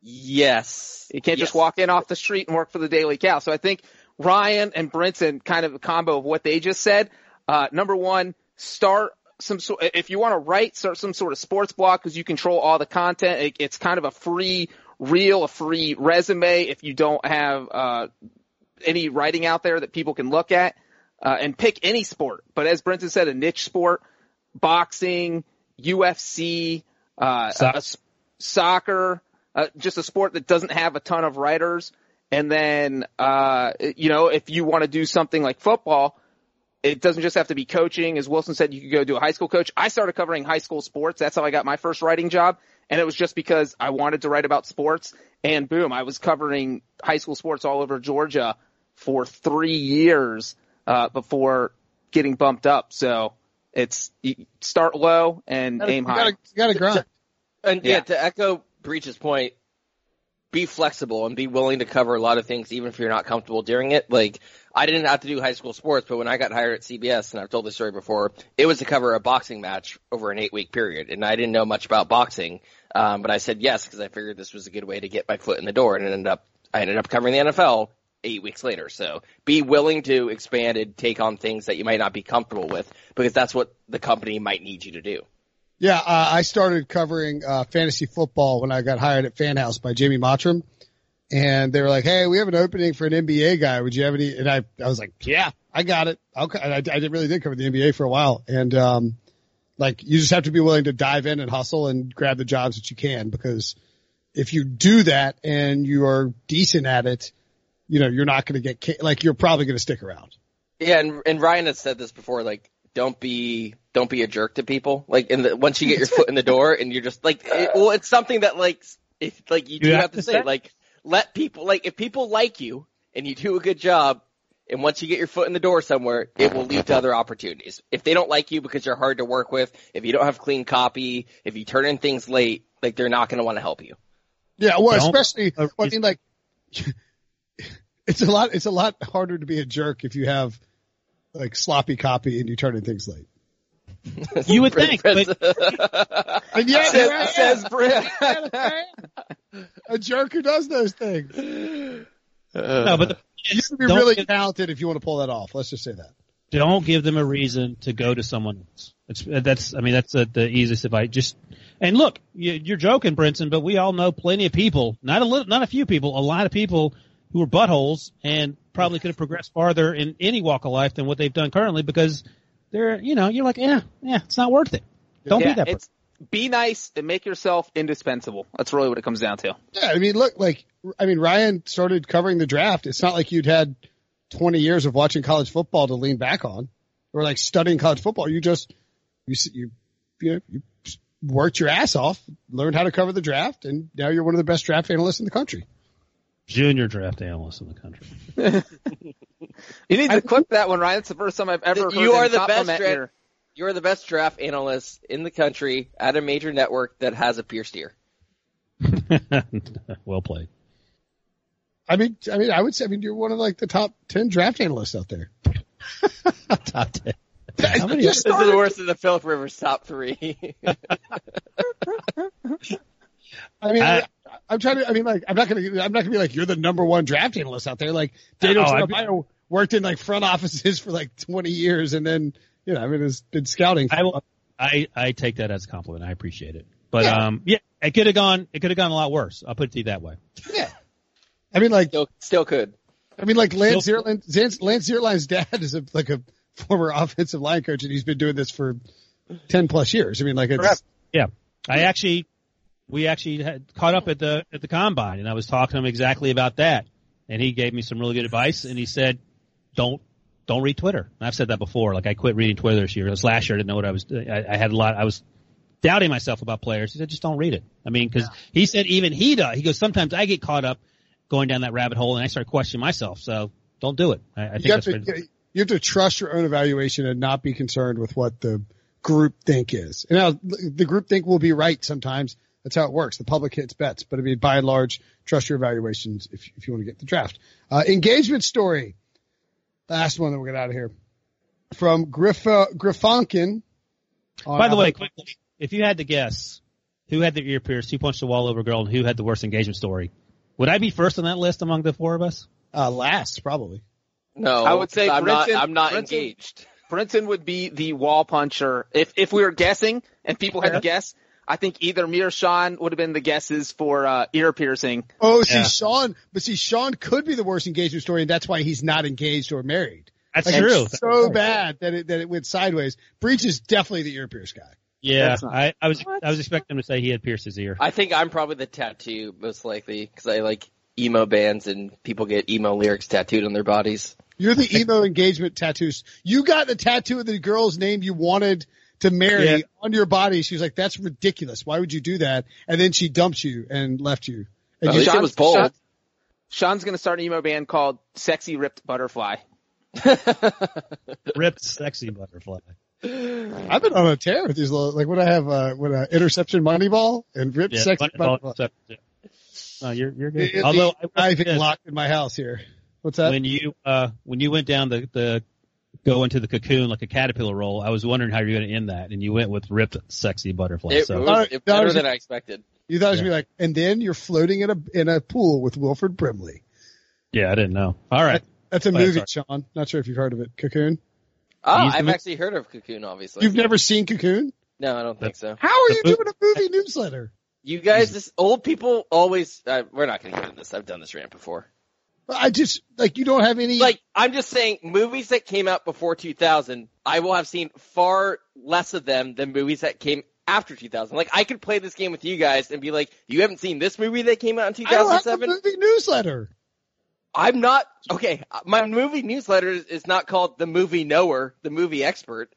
Yes. You can't just walk in off the street and work for the Daily Cal. So I think Ryan and Brinson, kind of a combo of what they just said. Uh, number one, start some sort. If you want to write, some sort of sports blog because you control all the content. It, it's kind of a free reel, a free resume. If you don't have uh, any writing out there that people can look at, uh, and pick any sport. But as Brinson said, a niche sport, boxing, UFC, uh, Soc- a s- soccer, uh, just a sport that doesn't have a ton of writers. And then, uh, you know, if you want to do something like football, it doesn't just have to be coaching. As Wilson said, you could go do a high school coach. I started covering high school sports. That's how I got my first writing job. And it was just because I wanted to write about sports. And boom, I was covering high school sports all over Georgia for three years, uh, before getting bumped up. So it's, you start low and aim you high. gotta, you gotta grind. And yeah, Yeah. to echo Breech's point, be flexible and be willing to cover a lot of things even if you're not comfortable doing it. Like I didn't have to do high school sports, but when I got hired at CBS, and I've told this story before, it was to cover a boxing match over an eight week period, and I didn't know much about boxing, um, but I said yes because I figured this was a good way to get my foot in the door, and it ended up I ended up covering the NFL eight weeks later. So be willing to expand and take on things that you might not be comfortable with because that's what the company might need you to do. Yeah, uh, I started covering uh, fantasy football when I got hired at FanHouse by Jamie Mottram, and they were like, "Hey, we have an opening for an NBA guy. Would you have any?" And I, I was like, "Yeah, I got it." I'll, I, I really did cover the NBA for a while, and um, Like you just have to be willing to dive in and hustle and grab the jobs that you can because if you do that and you are decent at it, you know, you're not going to get, like you're probably going to stick around. Yeah, and and Ryan has said this before. Like, don't be don't be a jerk to people. Like, in the once you get your foot in the door, and you're just like, it, well, it's something that like if like you do You have, have to to say, say. like, let people like if people like you and you do a good job. And once you get your foot in the door somewhere, it will lead to other opportunities. If they don't like you because you're hard to work with, if you don't have clean copy, if you turn in things late, like they're not going to want to help you. Yeah. Well, Don't- especially, uh, I mean, like, [laughs] it's a lot, it's a lot harder to be a jerk if you have like sloppy copy and you turn in things late. You would think, but And yet, says, here I am. says Brett. a jerk who does those things. no, but the, You have to be really give- talented if you want to pull that off. Let's just say that. don't give them a reason to go to someone else. It's, that's, I mean, that's the, the easiest advice. Just, and look, you, you're joking, Brinson, but we all know plenty of people, not a little, not a few people, a lot of people who are buttholes and probably could have progressed farther in any walk of life than what they've done currently because they're, you know, you're like, yeah, yeah, it's not worth it. Don't yeah, be that. it's be nice and make yourself indispensable. That's really what it comes down to. Yeah, I mean, look, like, I mean, Ryan started covering the draft. It's not like you'd had 20 years of watching college football to lean back on or like studying college football. You just, you, you, you know, you worked your ass off, learned how to cover the draft, and now you're one of the best draft analysts in the country. Junior draft analyst in the country. [laughs] You need to clip that one, Ryan. It's the first time I've ever heard You are the best compliment draft- your- You're the best draft analyst in the country at a major network that has a pierced ear. [laughs] well played. I mean, I mean, I would say, I mean, you're one of like the top 10 draft analysts out there. [laughs] Top ten. How many? This is the worst of the Philip Rivers top three. I mean, I, I- I'm trying to. I mean, like, I'm not gonna. I'm not gonna be like you're the number one draft analyst out there. Like, Daniel Oh, I- Jeremiah worked in like front offices for like 20 years, and then you know, I mean, has been scouting. I will, I, I take that as a compliment. I appreciate it. But, Yeah. um, yeah, it could have gone, it could have gone a lot worse. I'll put it to you that way. yeah. I mean, like, still, still could. I mean, like Lance Still- Zierlein, Lance, Lance Zierlein's dad is a, like a former [laughs] offensive line coach, and he's been doing this for 10 plus years. I mean, like, it's Yeah. I actually, we actually had caught up at the, at the combine and I was talking to him exactly about that. And he gave me some really good advice and he said, don't, don't read Twitter. And I've said that before. Like I quit reading Twitter this year. It was last year. I didn't know what I was doing. I, I had a lot, I was doubting myself about players. He said, just don't read it. I mean, cause he said even he does. He goes, sometimes I get caught up going down that rabbit hole and I start questioning myself. So don't do it. I, I think you have that's to pretty- you have to trust your own evaluation and not be concerned with what the group think is. And now the group think will be right sometimes. That's how it works. The public hits bets, but I mean, by and large, trust your evaluations if, if you want to get the draft. Uh, engagement story. Last one that we'll get out of here from Griff, uh, Griffonkin. By the way, quickly, if you had to guess who had their ear pierced, who punched the wall over girl, and who had the worst engagement story, would I be first on that list among the four of us? uh, last probably. No, I would say I'm not. I'm not Brinson- engaged. Brinson would be the wall puncher. If if we were guessing and people had Yeah. to guess, I think either me or Sean would have been the guesses for uh, ear piercing. Oh, see, Yeah. Sean, but see, Sean could be the worst engagement story, and that's why he's not engaged or married. That's Like, true. It's so bad that it that it went sideways. Breech is definitely the ear pierce guy. Yeah, not- I, I was I was expecting him to say he had pierced his ear. I think I'm probably the tattoo most likely because I like emo bands and people get emo lyrics tattooed on their bodies. You're the [laughs] emo engagement tattoos. You got the tattoo of the girl's name you wanted to marry Yeah. on your body. She was like, "That's ridiculous. Why would you do that?" And then she dumped you and left you. And At you Sean- was bold. Sean- Sean's going to start an emo band called Sexy Ripped Butterfly. [laughs] Ripped sexy butterfly. I've been on a tear with these little, like when I have, uh, when uh, interception money ball and ripped Yeah, sexy butterfly- butterfly. yeah. No, you're you're good. It- it- Although I will I've been locked in my house here. What's that? when you uh when you went down the the go into the cocoon like a caterpillar roll, I was wondering how you're going to end that, and you went with ripped sexy butterfly. It, so was it better was- than I expected. You thought it was gonna be like, and then you're floating in a in a pool with Wilford Brimley. yeah, I didn't know. All right. That's a Oh, movie, sorry. Sean. Not sure if you've heard of it. Cocoon. Oh, He's I've mo- actually heard of Cocoon. Obviously, You've never seen Cocoon? no, I don't think so. How are you doing a movie newsletter? You guys, this old people always. Uh, we're not going to get into this. I've done this rant before. I just like you don't have any Like, I'm just saying, movies that came out before 2000, I will have seen far less of them than movies that came after 2000. Like, I could play this game with you guys and be like, you haven't seen this movie that came out in I don't have a 2007? movie newsletter. I'm not, okay, my movie newsletter is not called The Movie Knower, The Movie Expert.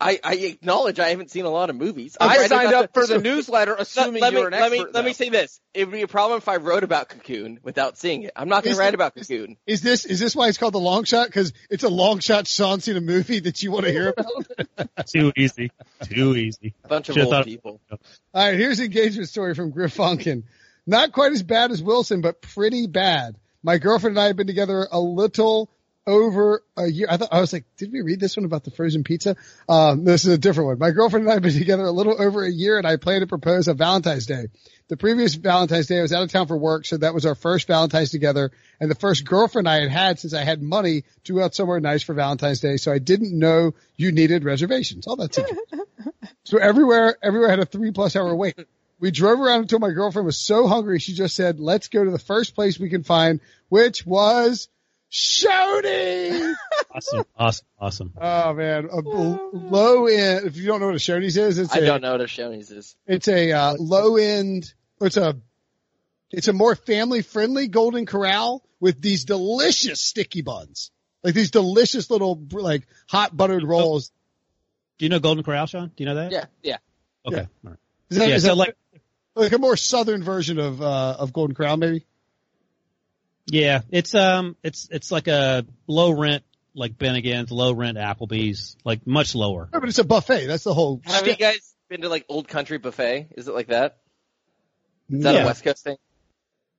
I, I acknowledge I haven't seen a lot of movies. I'm I signed about up for the so- newsletter [laughs] let, assuming let me, you're an let me, expert. let me though. say this. It would be a problem if I wrote about Cocoon without seeing it. I'm not going to write about is- Cocoon. Is this is this why it's called the long shot? Because it's a long shot. Sean seen a movie that you want to hear about. [laughs] Too easy. Too easy. A Bunch of Should've old thought- people. All right, here's an engagement story from Griff Funkin. Not quite as bad as Wilson, but pretty bad. My girlfriend and I have been together a little over a year. I thought I was like, did we read this one about the frozen pizza? Um, this is a different one. My girlfriend and I have been together a little over a year, and I plan to propose on Valentine's Day. The previous Valentine's Day, I was out of town for work, so that was our first Valentine's together, and the first girlfriend I had had since I had money to go out somewhere nice for Valentine's Day. So I didn't know you needed reservations. All that's [laughs] it. So everywhere, everywhere had a three plus hour wait. We drove around until my girlfriend was so hungry she just said, let's go to the first place we can find, which was Shoney's. [laughs] Awesome. Awesome. Awesome. Oh man, a low end. If you don't know what a Shoney's is, it's I a, don't know what a Shoney's is. it's a uh, low end. It's a, it's a more family friendly Golden Corral with these delicious sticky buns, like these delicious little like hot buttered rolls. Do you know Golden Corral, Sean? Do you know that? Yeah, yeah. Okay. Yeah. All right. Is that, Yeah, is so that like- like a more southern version of uh, of Golden Corral, maybe? Yeah, it's um, it's it's like a low rent, like Bennigan's, low rent Applebee's, like much lower. No, but it's a buffet. That's the whole. Have you shtick. guys been to like Old Country Buffet? Is it like that? Is that Yeah. a West Coast thing?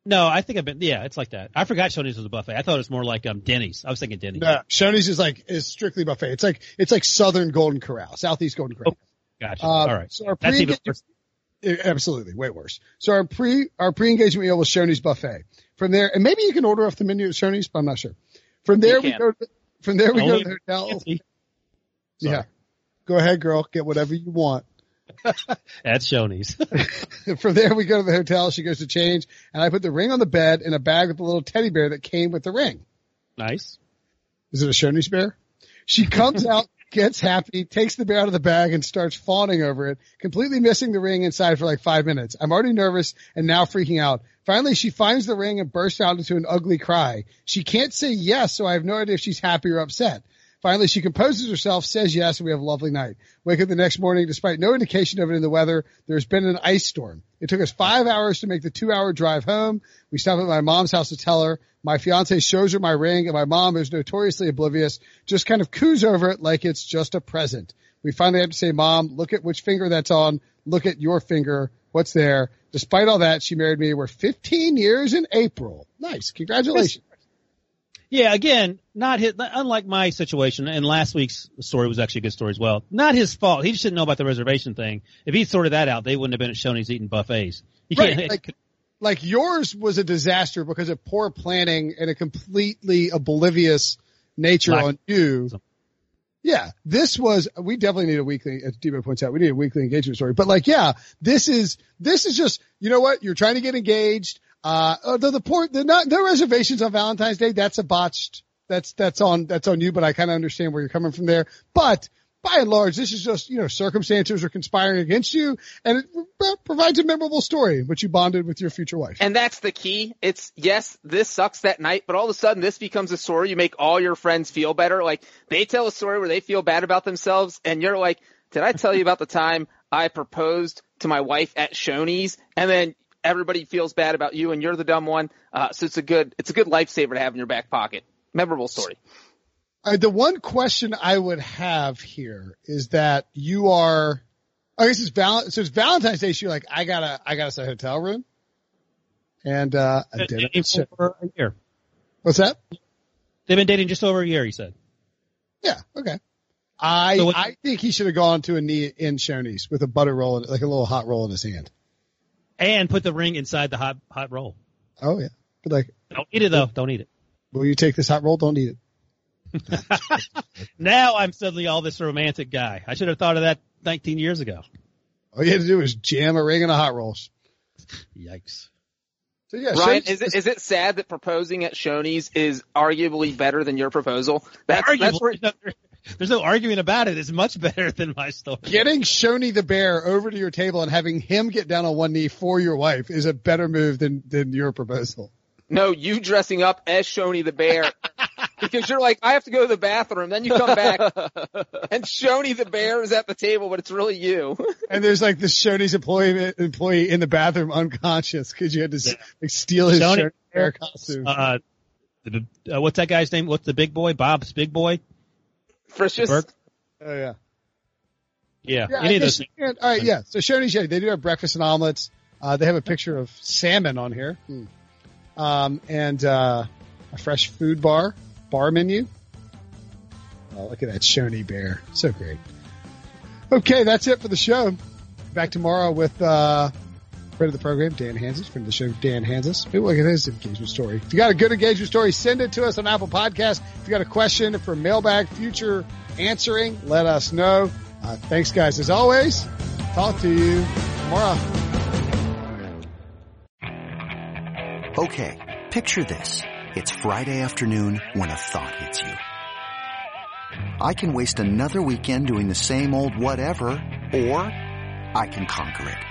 No, I think I've been. Yeah, it's like that. I forgot Shoney's was a buffet. I thought it was more like um Denny's. I was thinking Denny's. No, Shoney's is like is strictly buffet. It's like it's like Southern Golden Corral, Southeast Golden Corral. Gotcha. Uh, All right. So our That's pre even worse. Eh, absolutely way worse. So our pre our pre engagement meal was Shoney's buffet. From there, and maybe you can order off the menu at Shoney's, but I'm not sure. From there we go. To, from there we go to the hotel. Yeah, go ahead, girl, get whatever you want. [laughs] at Shoney's. [laughs] From there we go to the hotel. She goes to change, and I put the ring on the bed in a bag with a little teddy bear that came with the ring. nice. Is it a Shoney's bear? She comes [laughs] out, gets happy, takes the bear out of the bag and starts fawning over it, completely missing the ring inside for like five minutes. I'm already nervous and now freaking out. Finally, she finds the ring and bursts out into an ugly cry. She can't say yes, so I have no idea if she's happy or upset. Finally, she composes herself, says yes, and we have a lovely night. Wake up the next morning, despite no indication of it in the weather, there's been an ice storm. It took us five hours to make the two hour drive home. We stop at my mom's house to tell her. My fiance shows her my ring and my mom, who's notoriously oblivious, just kind of coos over it like it's just a present. We finally have to say, mom, look at which finger that's on. Look at your finger. What's there? Despite all that, she married me. We're 15 years in April. Nice. Congratulations. Yeah, again, not his, unlike my situation, and last week's story was actually a good story as well. Not his fault. He just didn't know about the reservation thing. If he sorted that out, they wouldn't have been at Shoney's eating buffets. Right, [laughs] like- Like yours was a disaster because of poor planning and a completely oblivious nature on you. Yeah, this was, we definitely need a weekly, as Debo points out, we need a weekly engagement story. But like, yeah, this is, this is just, you know what? You're trying to get engaged. Uh, although the poor, the not, no reservations on Valentine's Day. That's a botched, that's, that's on, that's on you, but I kind of understand where you're coming from there. But by and large, this is just, you know, circumstances are conspiring against you and it provides a memorable story, which you bonded with your future wife. And that's the key. It's yes, this sucks that night, but all of a sudden this becomes a story. You make all your friends feel better. Like they tell a story where they feel bad about themselves and you're like, did I tell you about the time I proposed to my wife at Shoney's? And then everybody feels bad about you and you're the dumb one. Uh, so it's a good, it's a good lifesaver to have in your back pocket. Memorable story. Uh, the one question I would have here is that you are, I guess it's val- so it's Valentine's Day. So you're like, I gotta, I gotta set a hotel room. And, uh, a dinner. dating for over a year. What's that? They've been dating just over a year, he said. Yeah. Okay. I, So what- I think he should have gone to a knee in Shoney's with a butter roll, in, like a little hot roll in his hand. And put the ring inside the hot, hot roll. Oh yeah. But like, Don't eat it though. Don't eat it. will you take this hot roll? Don't eat it. [laughs] Now I'm suddenly all this romantic guy. I should have thought of that 19 years ago. All you had to do was jam a ring in a hot roll. Yikes. So yeah, Ryan, Shoney's- is it is it sad that proposing at Shoney's is arguably better than your proposal? That's, Arguably, that's where, there's, no, arguing about it. It's much better than my story. getting Shoney the bear over to your table and having him get down on one knee for your wife is a better move than than your proposal. no, you dressing up as Shoney the bear [laughs] because you're like, I have to go to the bathroom. Then you come back [laughs] and Shoney the bear is at the table, but it's really you. And there's like the Shoney's employee employee in the bathroom unconscious because you had to s like steal his Shoney- Shoney bear costume. Uh, the, uh, what's that guy's name? What's the big boy? Bob's big boy? Frisch's. Burke? oh yeah. Yeah. Yeah, any of those guess- things. all right, yeah. So Shoney's, yeah, they do have breakfast and omelets. Uh, they have a picture of salmon on here. Hmm. Um, and, uh, a fresh food bar, bar menu. Oh, look at that Shoney bear. So great. Okay, that's it for the show. Back tomorrow with, uh, friend of the program, Dan Hanzus, friend of the show, Dan Hanzus. Maybe look at his engagement story. If you got a good engagement story, send it to us on Apple Podcast. If you got a question for mailbag future answering, let us know. Uh, thanks guys as always. Talk to you tomorrow. Okay, picture this. It's Friday afternoon when a thought hits you. I can waste another weekend doing the same old whatever, or I can conquer it.